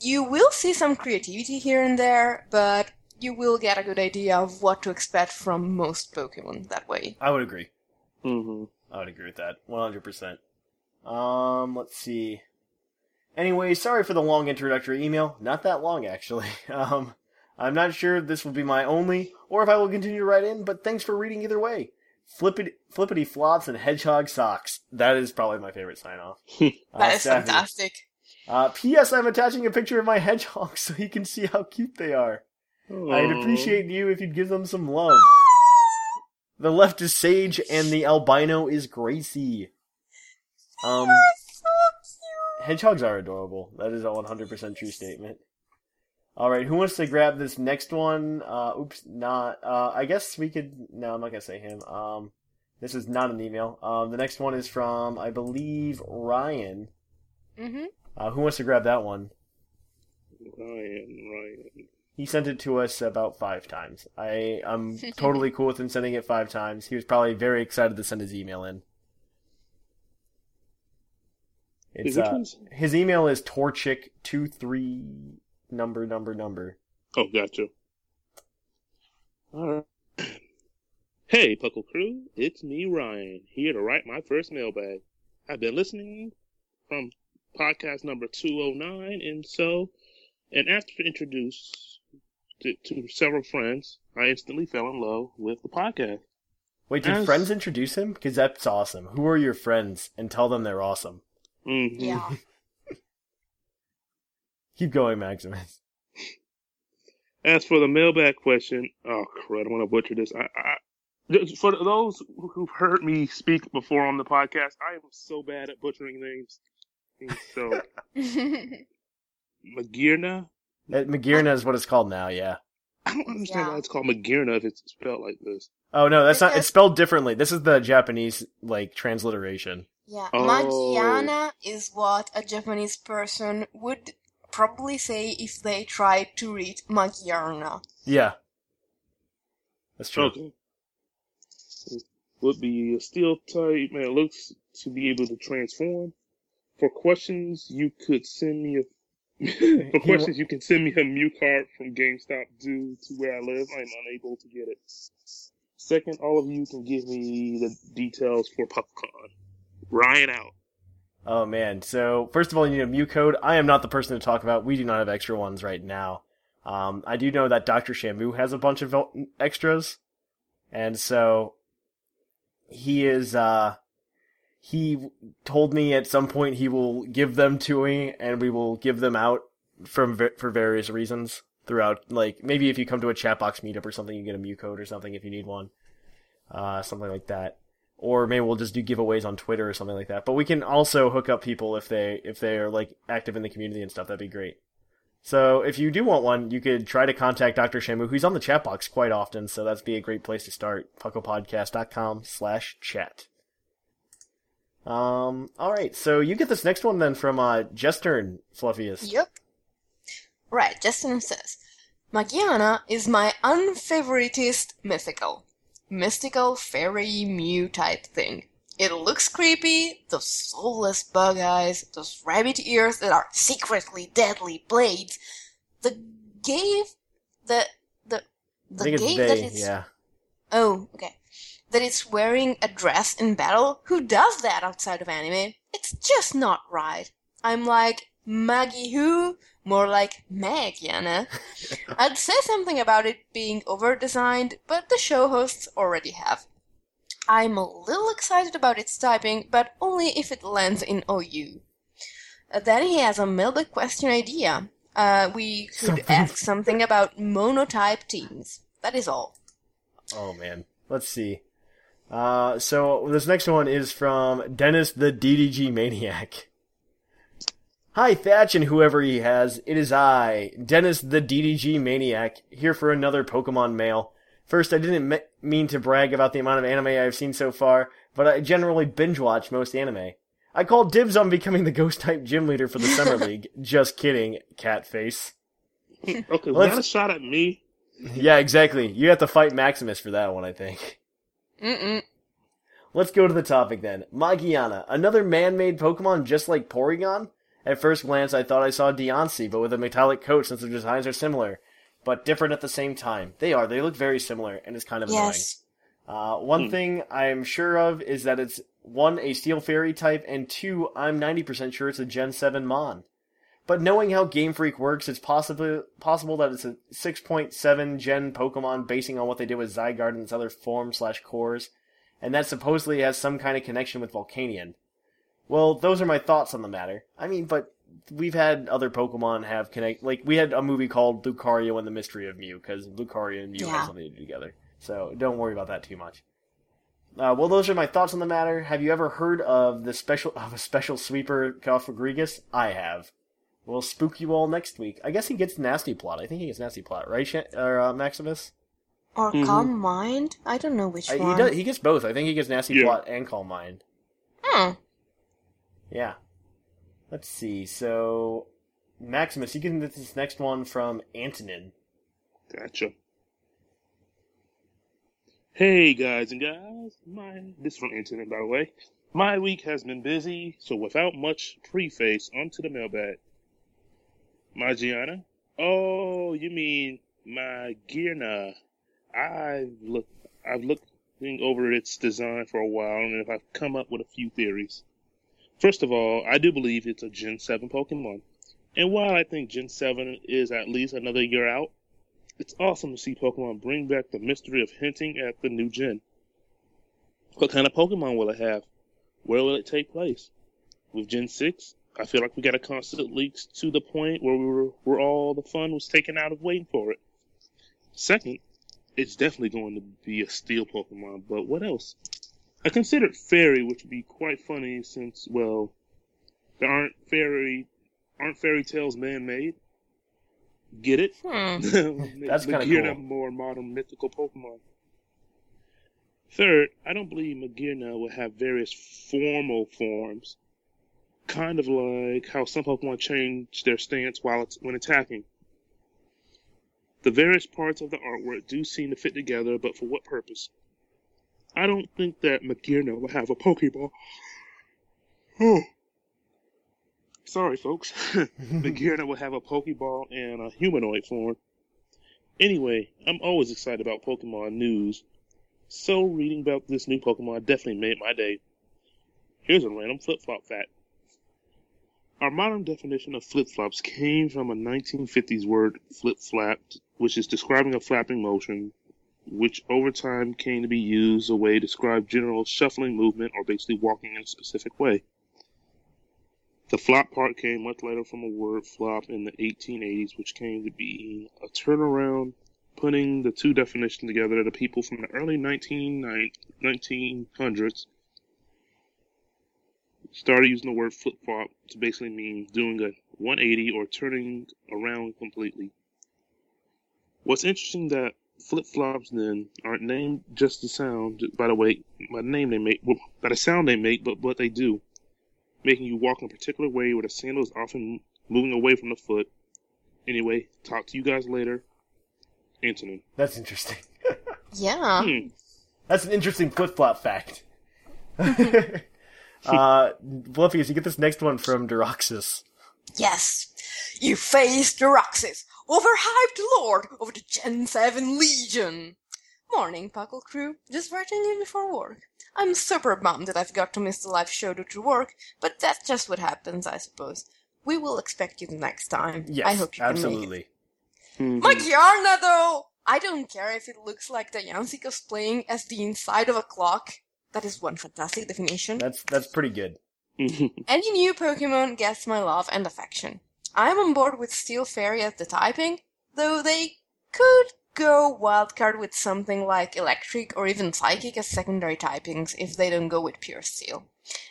you will see some creativity here and there, but you will get a good idea of what to expect from most Pokemon that way. I would agree. hmm I would agree with that. 100%. Um, let's see. Anyway, sorry for the long introductory email. Not that long, actually. Um, I'm not sure if this will be my only, or if I will continue to write in, but thanks for reading either way. Flippity, flippity flops and hedgehog socks. That is probably my favorite sign off. That is fantastic. Uh, P.S. I'm attaching a picture of my hedgehogs so you can see how cute they are. I'd appreciate you if you'd give them some love. The left is Sage and the albino is Gracie. Um, hedgehogs are adorable. That is a 100% true statement. Alright, who wants to grab this next one? Uh, oops, not, uh, I guess we could, no, I'm not gonna say him. Um, this is not an email. Um, the next one is from, I believe, Ryan. hmm Uh, who wants to grab that one? Ryan, Ryan. He sent it to us about five times. I I'm totally cool with him sending it five times. He was probably very excited to send his email in. It's Which uh, ones? his email is torchic two three number number number. Oh, gotcha. All right. Hey, Puckle Crew, it's me, Ryan, here to write my first mailbag. I've been listening from podcast number 209, and so, and after introduced to, to several friends, I instantly fell in love with the podcast. Wait, did As- friends introduce him? Because that's awesome. Who are your friends? And tell them they're awesome. Mhm. Yeah. Keep going, Maximus. As for the mailbag question, oh crud, I'm gonna butcher this. I, I, for those who've heard me speak before on the podcast, I am so bad at butchering names. And So Magearna, Uh, Magearna is what it's called now. Yeah. I don't understand Yeah. why it's called Magearna if it's spelled like this. Oh no, that's not. It's spelled differently. This is the Japanese like transliteration. Yeah. Oh. Magiana is what a Japanese person would probably say if they tried to read Magyarna. Yeah. That's true. Okay. It would be a steel type, man. It looks to be able to transform. For questions, you could send me a. For questions, you can send me a Mew card from GameStop due to where I live. I'm unable to get it. Second, all of you can give me the details for PupCon. Ryan out. Oh man. So first of all, you need a Mew code. I am not the person to talk about. We do not have extra ones right now. Um, I do know that Doctor Shamu has a bunch of extras, and so he is. Uh, he told me at some point he will give them to me, and we will give them out from for various reasons throughout. Like maybe if you come to a chat box meetup or something, you get a Mew code or something if you need one, uh, something like that or maybe we'll just do giveaways on Twitter or something like that. But we can also hook up people if they if they are like active in the community and stuff. That'd be great. So if you do want one, you could try to contact Dr. Shamu, who's on the chat box quite often. So that'd be a great place to start. PucklePodcast.com slash chat. Um. All right. So you get this next one then from uh Jestern Fluffiest. Yep. Right, Justin says, Magiana is my unfavoritist mythical. Mystical fairy Mew type thing. It looks creepy, those soulless bug eyes, those rabbit ears that are secretly deadly blades. The gave the the the it's that it's Yeah. Oh, okay. That it's wearing a dress in battle? Who does that outside of anime? It's just not right. I'm like, Maggie who? More like Magiana. I'd say something about it being over-designed, but the show hosts already have. I'm a little excited about its typing, but only if it lands in OU. Uh, then he has a mailbag question idea. Uh, we could Something. ask something about monotype teams. That is all. Oh man. Let's see. Uh, so this next one is from Dennis the DDG Maniac. Hi Thatch and whoever he has, it is I, Dennis the DDG Maniac, here for another Pokemon mail. First, I didn't me- mean to brag about the amount of anime I've seen so far, but I generally binge watch most anime. I called dibs on becoming the ghost type gym leader for the Summer League. Just kidding, cat face. Okay, was Let's- that a shot at me? Yeah, exactly. You have to fight Maximus for that one, I think. Mm-mm. Let's go to the topic then. Magiana, another man-made Pokemon just like Porygon? At first glance, I thought I saw Diancie, but with a metallic coat since their designs are similar, but different at the same time. They are. They look very similar, and it's kind of Yes. annoying. Uh, one Hmm. thing I'm sure of is that it's one, a Steel Fairy type, and two, I'm 90% sure it's a Gen 7 Mon. But knowing how Game Freak works, it's possibly possible that it's a 6.7 Gen Pokemon basing on what they did with Zygarde and its other forms slash cores, and that supposedly has some kind of connection with Volcanion. Well, those are my thoughts on the matter. I mean, but we've had other Pokemon have connect. Like we had a movie called Lucario and the Mystery of Mew because Lucario and Mew Yeah. have something to do together. So don't worry about that too much. Uh, well, those are my thoughts on the matter. Have you ever heard of the special of a special sweeper Cofagrigus? I have. We'll spook you all next week. I guess he gets nasty plot. I think he gets nasty plot, right, Shan- or uh, Maximus? Or Mhm. Calm Mind? I don't know which Uh, one. he does. He gets both. I think he gets nasty Yeah. plot and calm mind. Hmm. Yeah. Let's see. So, Maximus, you can get this next one from Antonin. Gotcha. Hey guys and guys, my this is from Antonin by the way. My week has been busy, so without much preface, onto the mailbag. My Gianna? Oh, you mean my? I've looked I've looked over its design for a while and if I've come up with a few theories. First of all, I do believe it's a Gen 7 Pokemon. And while I think Gen 7 is at least another year out, it's awesome to see Pokemon bring back the mystery of hinting at the new gen. What kind of Pokemon will it have? Where will it take place? With Gen 6, I feel like we got a constant leaks to the point where we were where all the fun was taken out of waiting for it. Second, it's definitely going to be a steel Pokemon, but what else? I considered Fairy, which would be quite funny since, well, there aren't fairy aren't fairy tales man made. Get it? Hmm. That's kinda Magearna cool. more modern mythical Pokemon. Third, I don't believe Magearna will have various formal forms, kind of like how some Pokemon change their stance while it's, when attacking. The various parts of the artwork do seem to fit together, but for what purpose? I don't think that Magearna will have a Pokeball. Oh. Sorry, folks. Magearna will have a Pokeball and a humanoid form. Anyway, I'm always excited about Pokemon news, so reading about this new Pokemon definitely made my day. Here's a random flip-flop fact. Our modern definition of flip-flops came from a 1950s word flip-flap, which is describing a flapping motion, which over time came to be used a way to describe general shuffling movement or basically walking in a specific way. The flop part came much later from a word flop in the 1880s, which came to be a turnaround, putting the two definitions together the people from the early 19, 1900s started using the word flip flop to basically mean doing a 180 or turning around completely. What's interesting that flip flops then aren't named just the sound, by the way, by the name they make, well, by the sound they make, but what they do making you walk in a particular way where the sandal is often moving away from the foot. Anyway, talk to you guys later. Antonin. That's interesting. Yeah. Hmm. That's an interesting flip flop fact. uh, Bluffius, you get this next one from Deroxys. Yes. You face the Roxas, overhyped lord of the Gen 7 Legion. Morning, Puckle crew. Just writing in before work. I'm super bummed that I've got to miss the live show due to work, but that's just what happens, I suppose. We will expect you the next time. Yes, I hope you can make it. absolutely. Mm-hmm. My Kiarna, though! I don't care if it looks like the Yancy cosplaying as the inside of a clock. That is one fantastic definition. That's that's pretty good. Mm-hmm. Any new Pokemon gets my love and affection. I'm on board with Steel Fairy as the typing, though they could go wildcard with something like Electric or even Psychic as secondary typings if they don't go with pure Steel.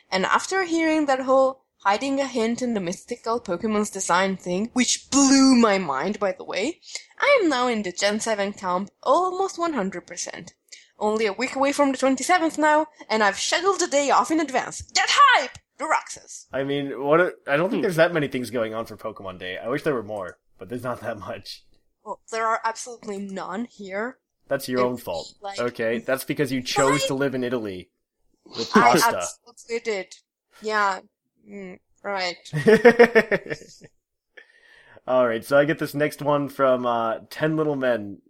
And after hearing that whole hiding a hint in the mystical Pokemon's design thing, which blew my mind by the way, I am now in the Gen 7 camp almost 100%. Only a week away from the 27th now, and I've scheduled the day off in advance. Get hype! I mean, what? A, I don't Hmm. think there's that many things going on for Pokemon Day. I wish there were more, but there's not that much. Well, there are absolutely none here. That's your It- own fault. like- okay, that's because you chose Why? to live in Italy with I pasta. absolutely did. Yeah. Mm. Right. All right, so I get this next one from uh, Ten Little Men.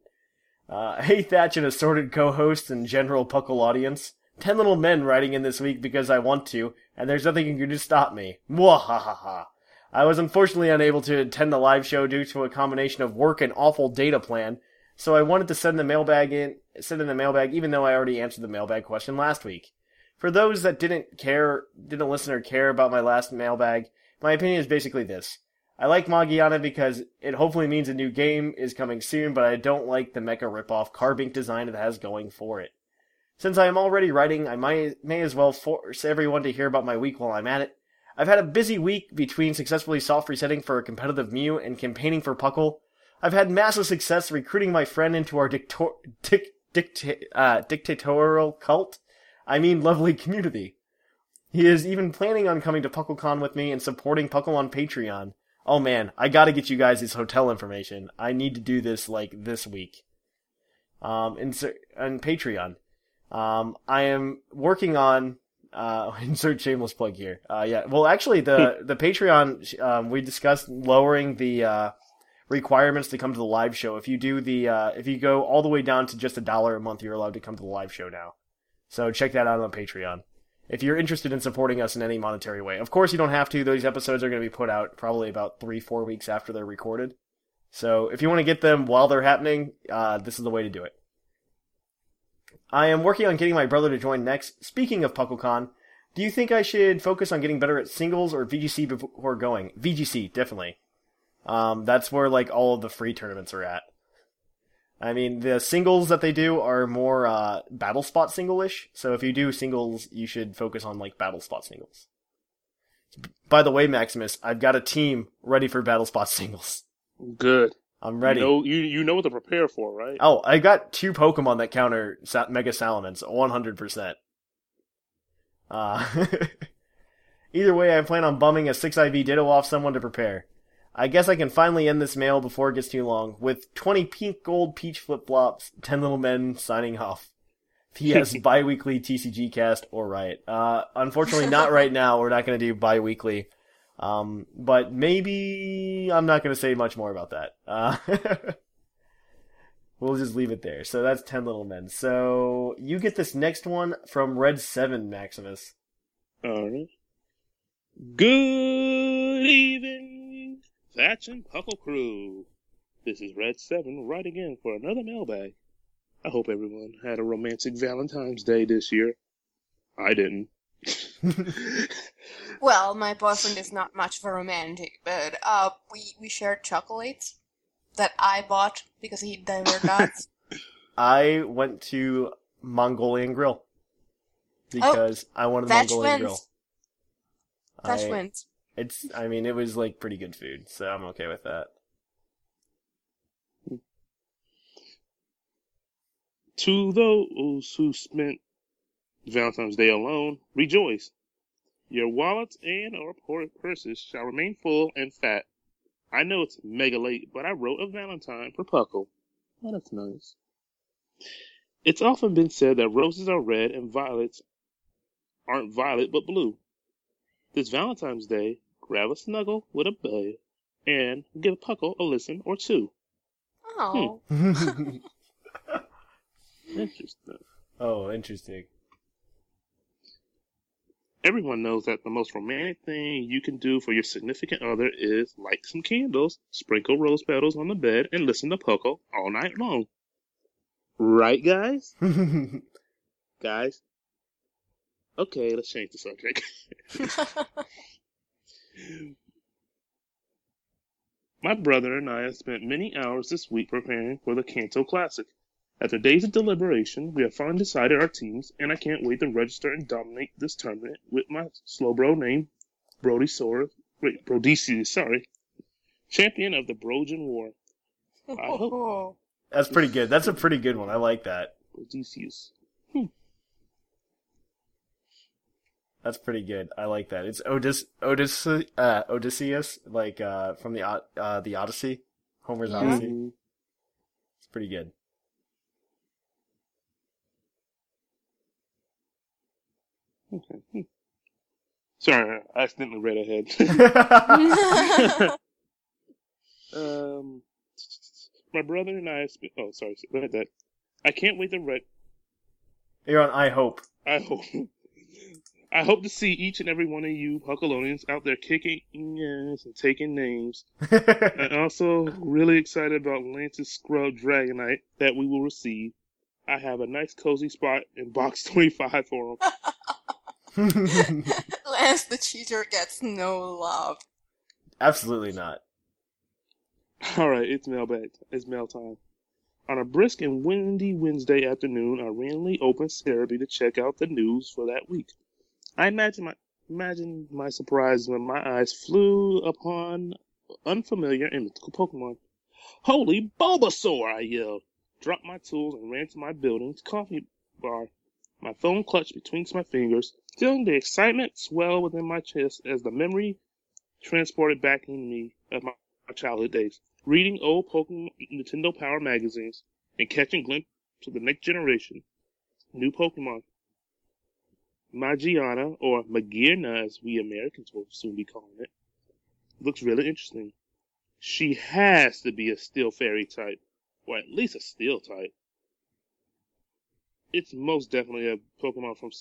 Uh, hey, Thatch and assorted co-hosts and general Puckle audience. Ten Little Men writing in this week because I want to, and there's nothing you can do to stop me. Mwahaha. I was unfortunately unable to attend the live show due to a combination of work and awful data plan, so I wanted to send the mailbag in, send in the mailbag even though I already answered the mailbag question last week. For those that didn't care, didn't listen or care about my last mailbag, my opinion is basically this. I like Magiana because it hopefully means a new game is coming soon, but I don't like the mecha ripoff Carbink design it has going for it. Since I am already writing, I might, may as well force everyone to hear about my week while I'm at it. I've had a busy week between successfully soft resetting for a competitive Mew and campaigning for Puckle. I've had massive success recruiting my friend into our dictor- dic- dicta- uh, dictatorial cult. I mean, lovely community. He is even planning on coming to PuckleCon with me and supporting Puckle on Patreon. Oh man, I gotta get you guys his hotel information. I need to do this like this week. Um, insert on Patreon. Um, I am working on uh, insert shameless plug here. Uh, yeah, well, actually, the the Patreon um, we discussed lowering the uh, requirements to come to the live show. If you do the uh, if you go all the way down to just a dollar a month, you're allowed to come to the live show now. So check that out on Patreon if you're interested in supporting us in any monetary way. Of course, you don't have to. These episodes are going to be put out probably about three, four weeks after they're recorded. So if you want to get them while they're happening, uh, this is the way to do it. I am working on getting my brother to join next. Speaking of PuckleCon, do you think I should focus on getting better at singles or VGC before going? VGC, definitely. Um, that's where like all of the free tournaments are at. I mean, the singles that they do are more uh, battle spot single-ish. So if you do singles, you should focus on like battle spot singles. By the way, Maximus, I've got a team ready for battle spot singles. Good. I'm ready. You know, you, you know what to prepare for, right? Oh, I got two Pokemon that counter Sa- Mega Salamence, 100%. Uh, either way, I plan on bumming a 6IV Ditto off someone to prepare. I guess I can finally end this mail before it gets too long. With 20 pink gold peach flip flops, 10 little men signing off. P.S. bi-weekly TCG cast or Riot. Uh, unfortunately not right now. We're not going to do bi-weekly. Um, but maybe I'm not going to say much more about that. Uh, we'll just leave it there. So that's 10 little men. So you get this next one from Red 7, Maximus. Alright. Good evening, Thatch and Puckle Crew. This is Red 7 writing in for another mailbag. I hope everyone had a romantic Valentine's Day this year. I didn't. Well, my boyfriend is not much of a romantic, but uh, we we shared chocolates that I bought because he delivered nuts. I went to Mongolian Grill because I wanted the Mongolian wins. Grill. Thatch I- wins. It's, I mean, it was like pretty good food, so I'm okay with that. To those who spent Valentine's Day alone, rejoice. Your wallets and or purses shall remain full and fat. I know it's mega late, but I wrote a Valentine for Puckle. Oh, that's nice. It's often been said that roses are red and violets aren't violet but blue. This Valentine's Day, grab a snuggle with a babe and give Puckle a listen or two. Oh, Interesting. oh, interesting. Everyone knows that the most romantic thing you can do for your significant other is light some candles, sprinkle rose petals on the bed, and listen to Puckle all night long. Right, guys? Guys? Okay, let's change the subject. My brother and I have spent many hours this week preparing for the Kanto Classic. After days of deliberation, we have finally decided our teams, and I can't wait to register and dominate this tournament with my Slowbro named Brody Sora, wait, Brodesius, sorry, champion of the Brojan War. I hope That's pretty good. That's a pretty good one. I like that. Brodesius. That's pretty good. I like that. It's Odys Odys uh, Odysseus, like uh, from the uh, the Odyssey, Homer's Yeah. Odyssey. Mhm. It's pretty good. Okay. Hmm. Sorry, I accidentally read ahead. um, my brother and I. Sp- oh, sorry, read that. I can't wait to read. You're on I Hope. I hope. I hope to see each and every one of you Puckalonians out there kicking ass and taking names. I'm also really excited about Lance's Scrub Dragonite that we will receive. I have a nice cozy spot in box 25 for him. Lance the cheater gets no love. Absolutely not. All right, it's mailbag. It's mail time. On a brisk and windy Wednesday afternoon, I randomly opened Serebii to check out the news for that week. I imagine my imagine my surprise when my eyes flew upon unfamiliar and mythical Pokemon. Holy Bulbasaur! I yelled, dropped my tools, and ran to my building's coffee bar. My phone clutched between my fingers, feeling the excitement swell within my chest as the memory transported back in me of my childhood days reading old Pokemon Nintendo Power magazines and catching glimpses of the next generation, new Pokemon. Magearna, or Magirna as we Americans will soon be calling it, looks really interesting. She has to be a Steel Fairy type, or at least a Steel type. It's most definitely a Pokemon from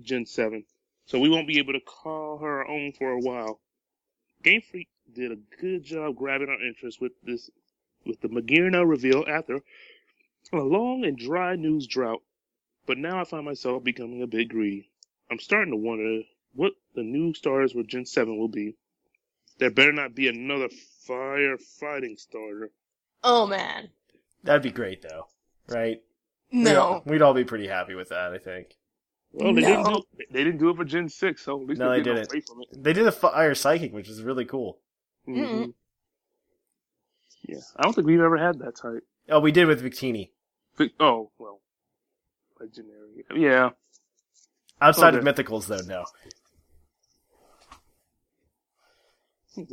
Gen 7, so we won't be able to call her our own for a while. Game Freak did a good job grabbing our interest with this with the Magirna reveal after a long and dry news drought. But now I find myself becoming a bit greedy. I'm starting to wonder what the new starters for Gen 7 will be. There better not be another firefighting starter. Oh man. That'd be great, though, right? We'd No. all, we'd all be pretty happy with that, I think. Well, they didn't No. do they didn't do it for Gen 6, so at least No, they're they getting didn't. away from it. They did a fire psychic, which is really cool. Mhm. Yeah, I don't think we've ever had that type. Oh, we did with Victini. Fi- Oh well, legendary. Yeah, Outside Okay. of mythicals, though, no.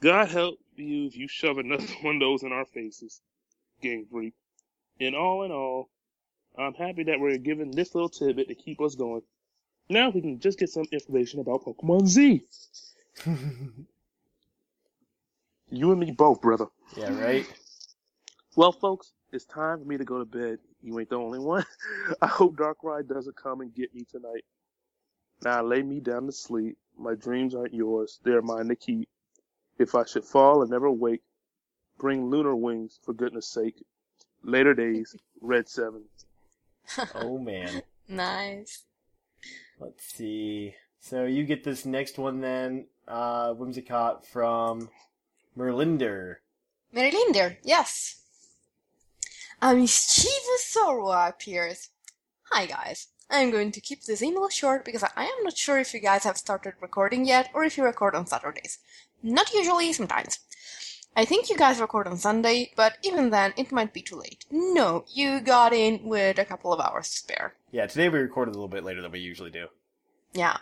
God help you if you shove another one of those in our faces, Game Freak. In all in all, I'm happy that we're given this little tidbit to keep us going. Now we can just get some information about Pokemon Z. You and me both, brother. Yeah, right? Well, folks, it's time for me to go to bed. You ain't the only one. I hope Darkrai doesn't come and get me tonight. Now lay me down to sleep. My dreams aren't yours. They're mine to keep. If I should fall and never wake, bring lunar wings, for goodness sake. Later days, Red 7. Oh, man. Nice. Let's see. So you get this next one then, uh, Whimsicott from Merlinder. Merlinder, yes. A mischievous Zorua appears. Hi guys. I'm going to keep this email short because I am not sure if you guys have started recording yet or if you record on Saturdays. Not usually, sometimes. I think you guys record on Sunday, but even then, it might be too late. No, you got in with a couple of hours to spare. Yeah, today we recorded a little bit later than we usually do. Yeah.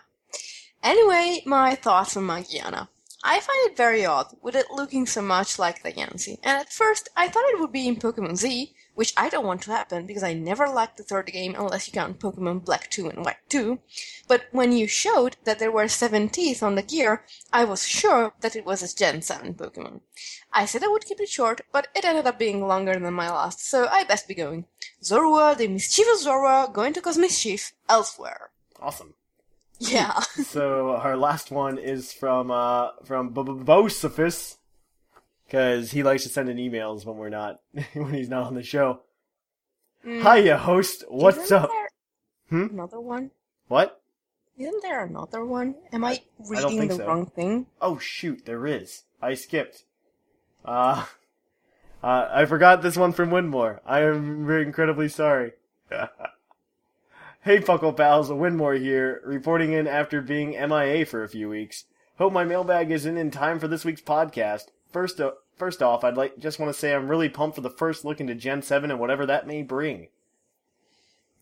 Anyway, my thoughts on Magearna. I find it very odd, with it looking so much like the Diancie, and at first I thought it would be in Pokemon Z, which I don't want to happen because I never liked the third game unless you count Pokemon Black 2 and White 2. But when you showed that there were seven teeth on the gear, I was sure that it was a Gen 7 Pokemon. I said I would keep it short, but it ended up being longer than my last, so I best be going. Zorua, the mischievous Zorua, going to cause mischief elsewhere. Awesome. Yeah. so our last one is from uh from Bosophus because he likes to send in emails when we're not when he's not on the show. Mm. Hiya, host. What's Isn't up? there Hmm? Another one? What? Isn't there another one? Am I don't reading the so. wrong thing? Oh shoot, there is. I skipped. Uh, uh I forgot this one from Winmore. I am incredibly sorry. hey Puckle pals, Winmore here, reporting in after being MIA for a few weeks. Hope my mailbag isn't in time for this week's podcast. First, uh, first off, I'd like just want to say I'm really pumped for the first look into Gen 7 and whatever that may bring.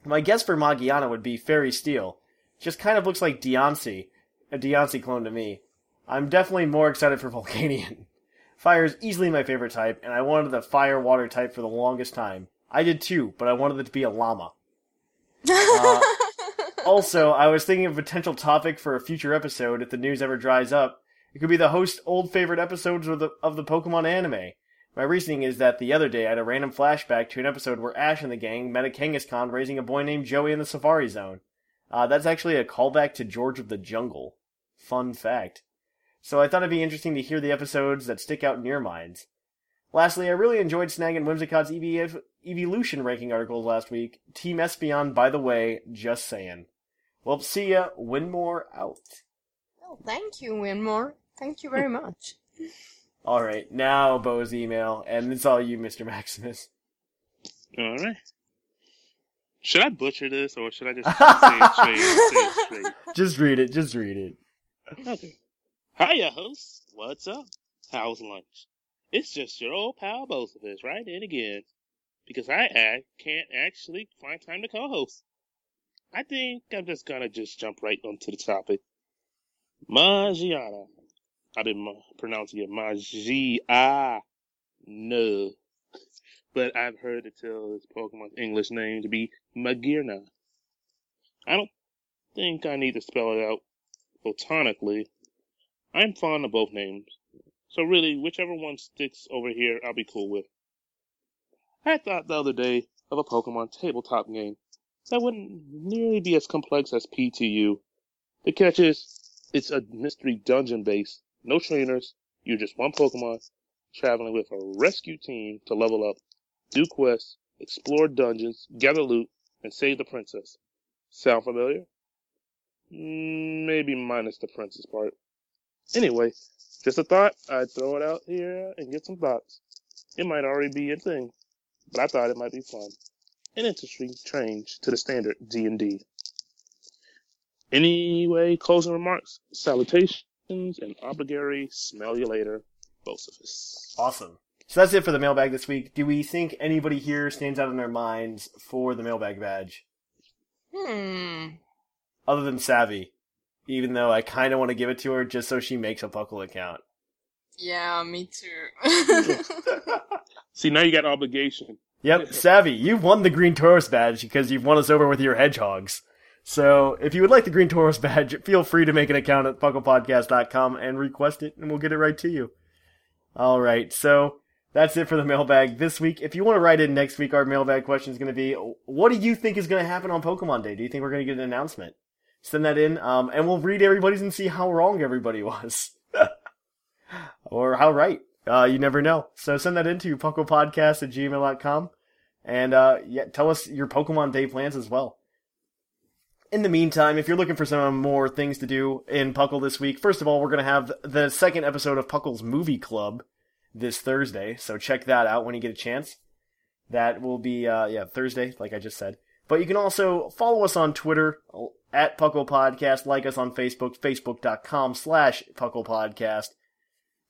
My guess for Magearna would be Fairy Steel. Just kind of looks like Diancie, a Diancie clone to me. I'm definitely more excited for Volcanion. Fire is easily my favorite type, and I wanted the fire water type for the longest time. I did too, but I wanted it to be a llama. Uh, also, I was thinking of a potential topic for a future episode if the news ever dries up. It could be the host old favorite episodes of the of the Pokemon anime. My reasoning is that the other day I had a random flashback to an episode where Ash and the gang met a Kangaskhan raising a boy named Joey in the Safari Zone. Uh, that's actually a callback to George of the Jungle. Fun fact. So I thought it'd be interesting to hear the episodes that stick out in your minds. Lastly, I really enjoyed snagging Whimsicott's EV- Evolution ranking articles last week. Team Espeon, by the way, just saying. Well, see ya. Winmore out. Oh, thank you, Winmore. Thank you very much. All right, now Bo's email, and it's all you, Mr. Maximus. All right. Should I butcher this or should I just say it straight? Say it straight? Just read it. Just read it. Okay. Hiya, host. What's up? How's lunch? It's just your old pal Bosophus, right in again. Because I uh, can't actually find time to co-host. I think I'm just gonna just jump right onto the topic. Magearna. I've been pronouncing it Magia. No. But I've heard it tell its Pokemon's English name to be Magirna. I don't think I need to spell it out botanically. I'm fond of both names. So really, whichever one sticks over here, I'll be cool with. I thought the other day of a Pokemon tabletop game that wouldn't nearly be as complex as PTU. The catch is, it's a mystery dungeon base. No trainers. You're just one Pokemon traveling with a rescue team to level up, do quests, explore dungeons, gather loot, and save the princess. Sound familiar? Mm, Maybe minus the princess part. Anyway, just a thought. I'd throw it out here and get some thoughts. It might already be a thing, but I thought it might be fun. An interesting change to the standard D&D. Anyway, closing remarks, salutations, and obligatory smell you later, Bosophus. Awesome. So that's it for the mailbag this week. Do we think anybody here stands out in their minds for the mailbag badge? Hmm. Other than Savvy. Even though I kind of want to give it to her just so she makes a Puckle account. Yeah, me too. See, now you got obligation. Yep, Savvy, you've won the Green Tauros badge because you've won us over with your hedgehogs. So if you would like the Green Tauros badge, feel free to make an account at pucklepodcast.com and request it, and we'll get it right to you. All right, so that's it for the mailbag this week. If you want to write in next week, our mailbag question is going to be, what do you think is going to happen on Pokemon Day? Do you think we're going to get an announcement? Send that in, um, and we'll read everybody's and see how wrong everybody was. or how right. Uh, you never know. So send that in to pucklepodcast at gmail.com. And, uh, yeah, tell us your Pokemon Day plans as well. In the meantime, if you're looking for some more things to do in Puckle this week, first of all, we're going to have the second episode of Puckle's Movie Club this Thursday, so check that out when you get a chance. That will be, uh, yeah, Thursday, like I just said. But you can also follow us on Twitter at Puckle Podcast, like us on Facebook, facebook.com slash Puckle Podcast.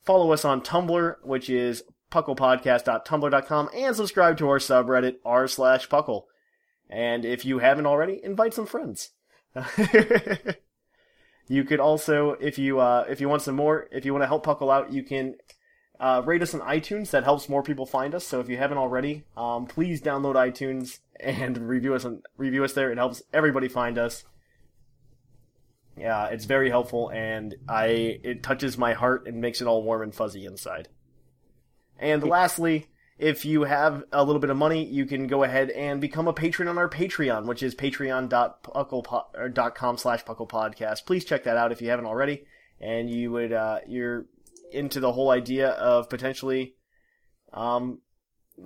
Follow us on Tumblr, which is pucklepodcast.tumblr.com, and subscribe to our subreddit, r slash Puckle. And if you haven't already, invite some friends. you could also, if you uh, if you want some more, if you want to help Puckle out, you can uh, rate us on iTunes. That helps more people find us. So if you haven't already, um, please download iTunes and review us on review us there. It helps everybody find us. Yeah, it's very helpful, and I it touches my heart and makes it all warm and fuzzy inside. And lastly, if you have a little bit of money, you can go ahead and become a patron on our Patreon, which is patreon.com slash pucklepodcast. Please check that out if you haven't already. And you would, uh, you're into the whole idea of potentially, um,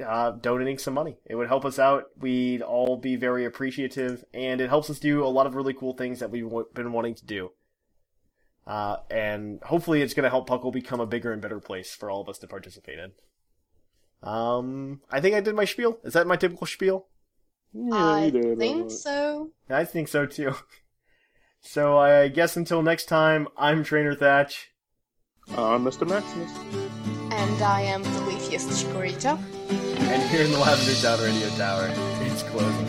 uh, donating some money. It would help us out. We'd all be very appreciative, and it helps us do a lot of really cool things that we've been wanting to do. Uh, and hopefully it's going to help Puckle become a bigger and better place for all of us to participate in. Um, I think I did my spiel. Is that my typical spiel? Yeah, I think so. I think so too. So I guess until next time, I'm Trainer Thatch. I'm Mr. Maximus. And I am the leafiest Chikorita. And here in the Lavender Town Radio Tower, it's closing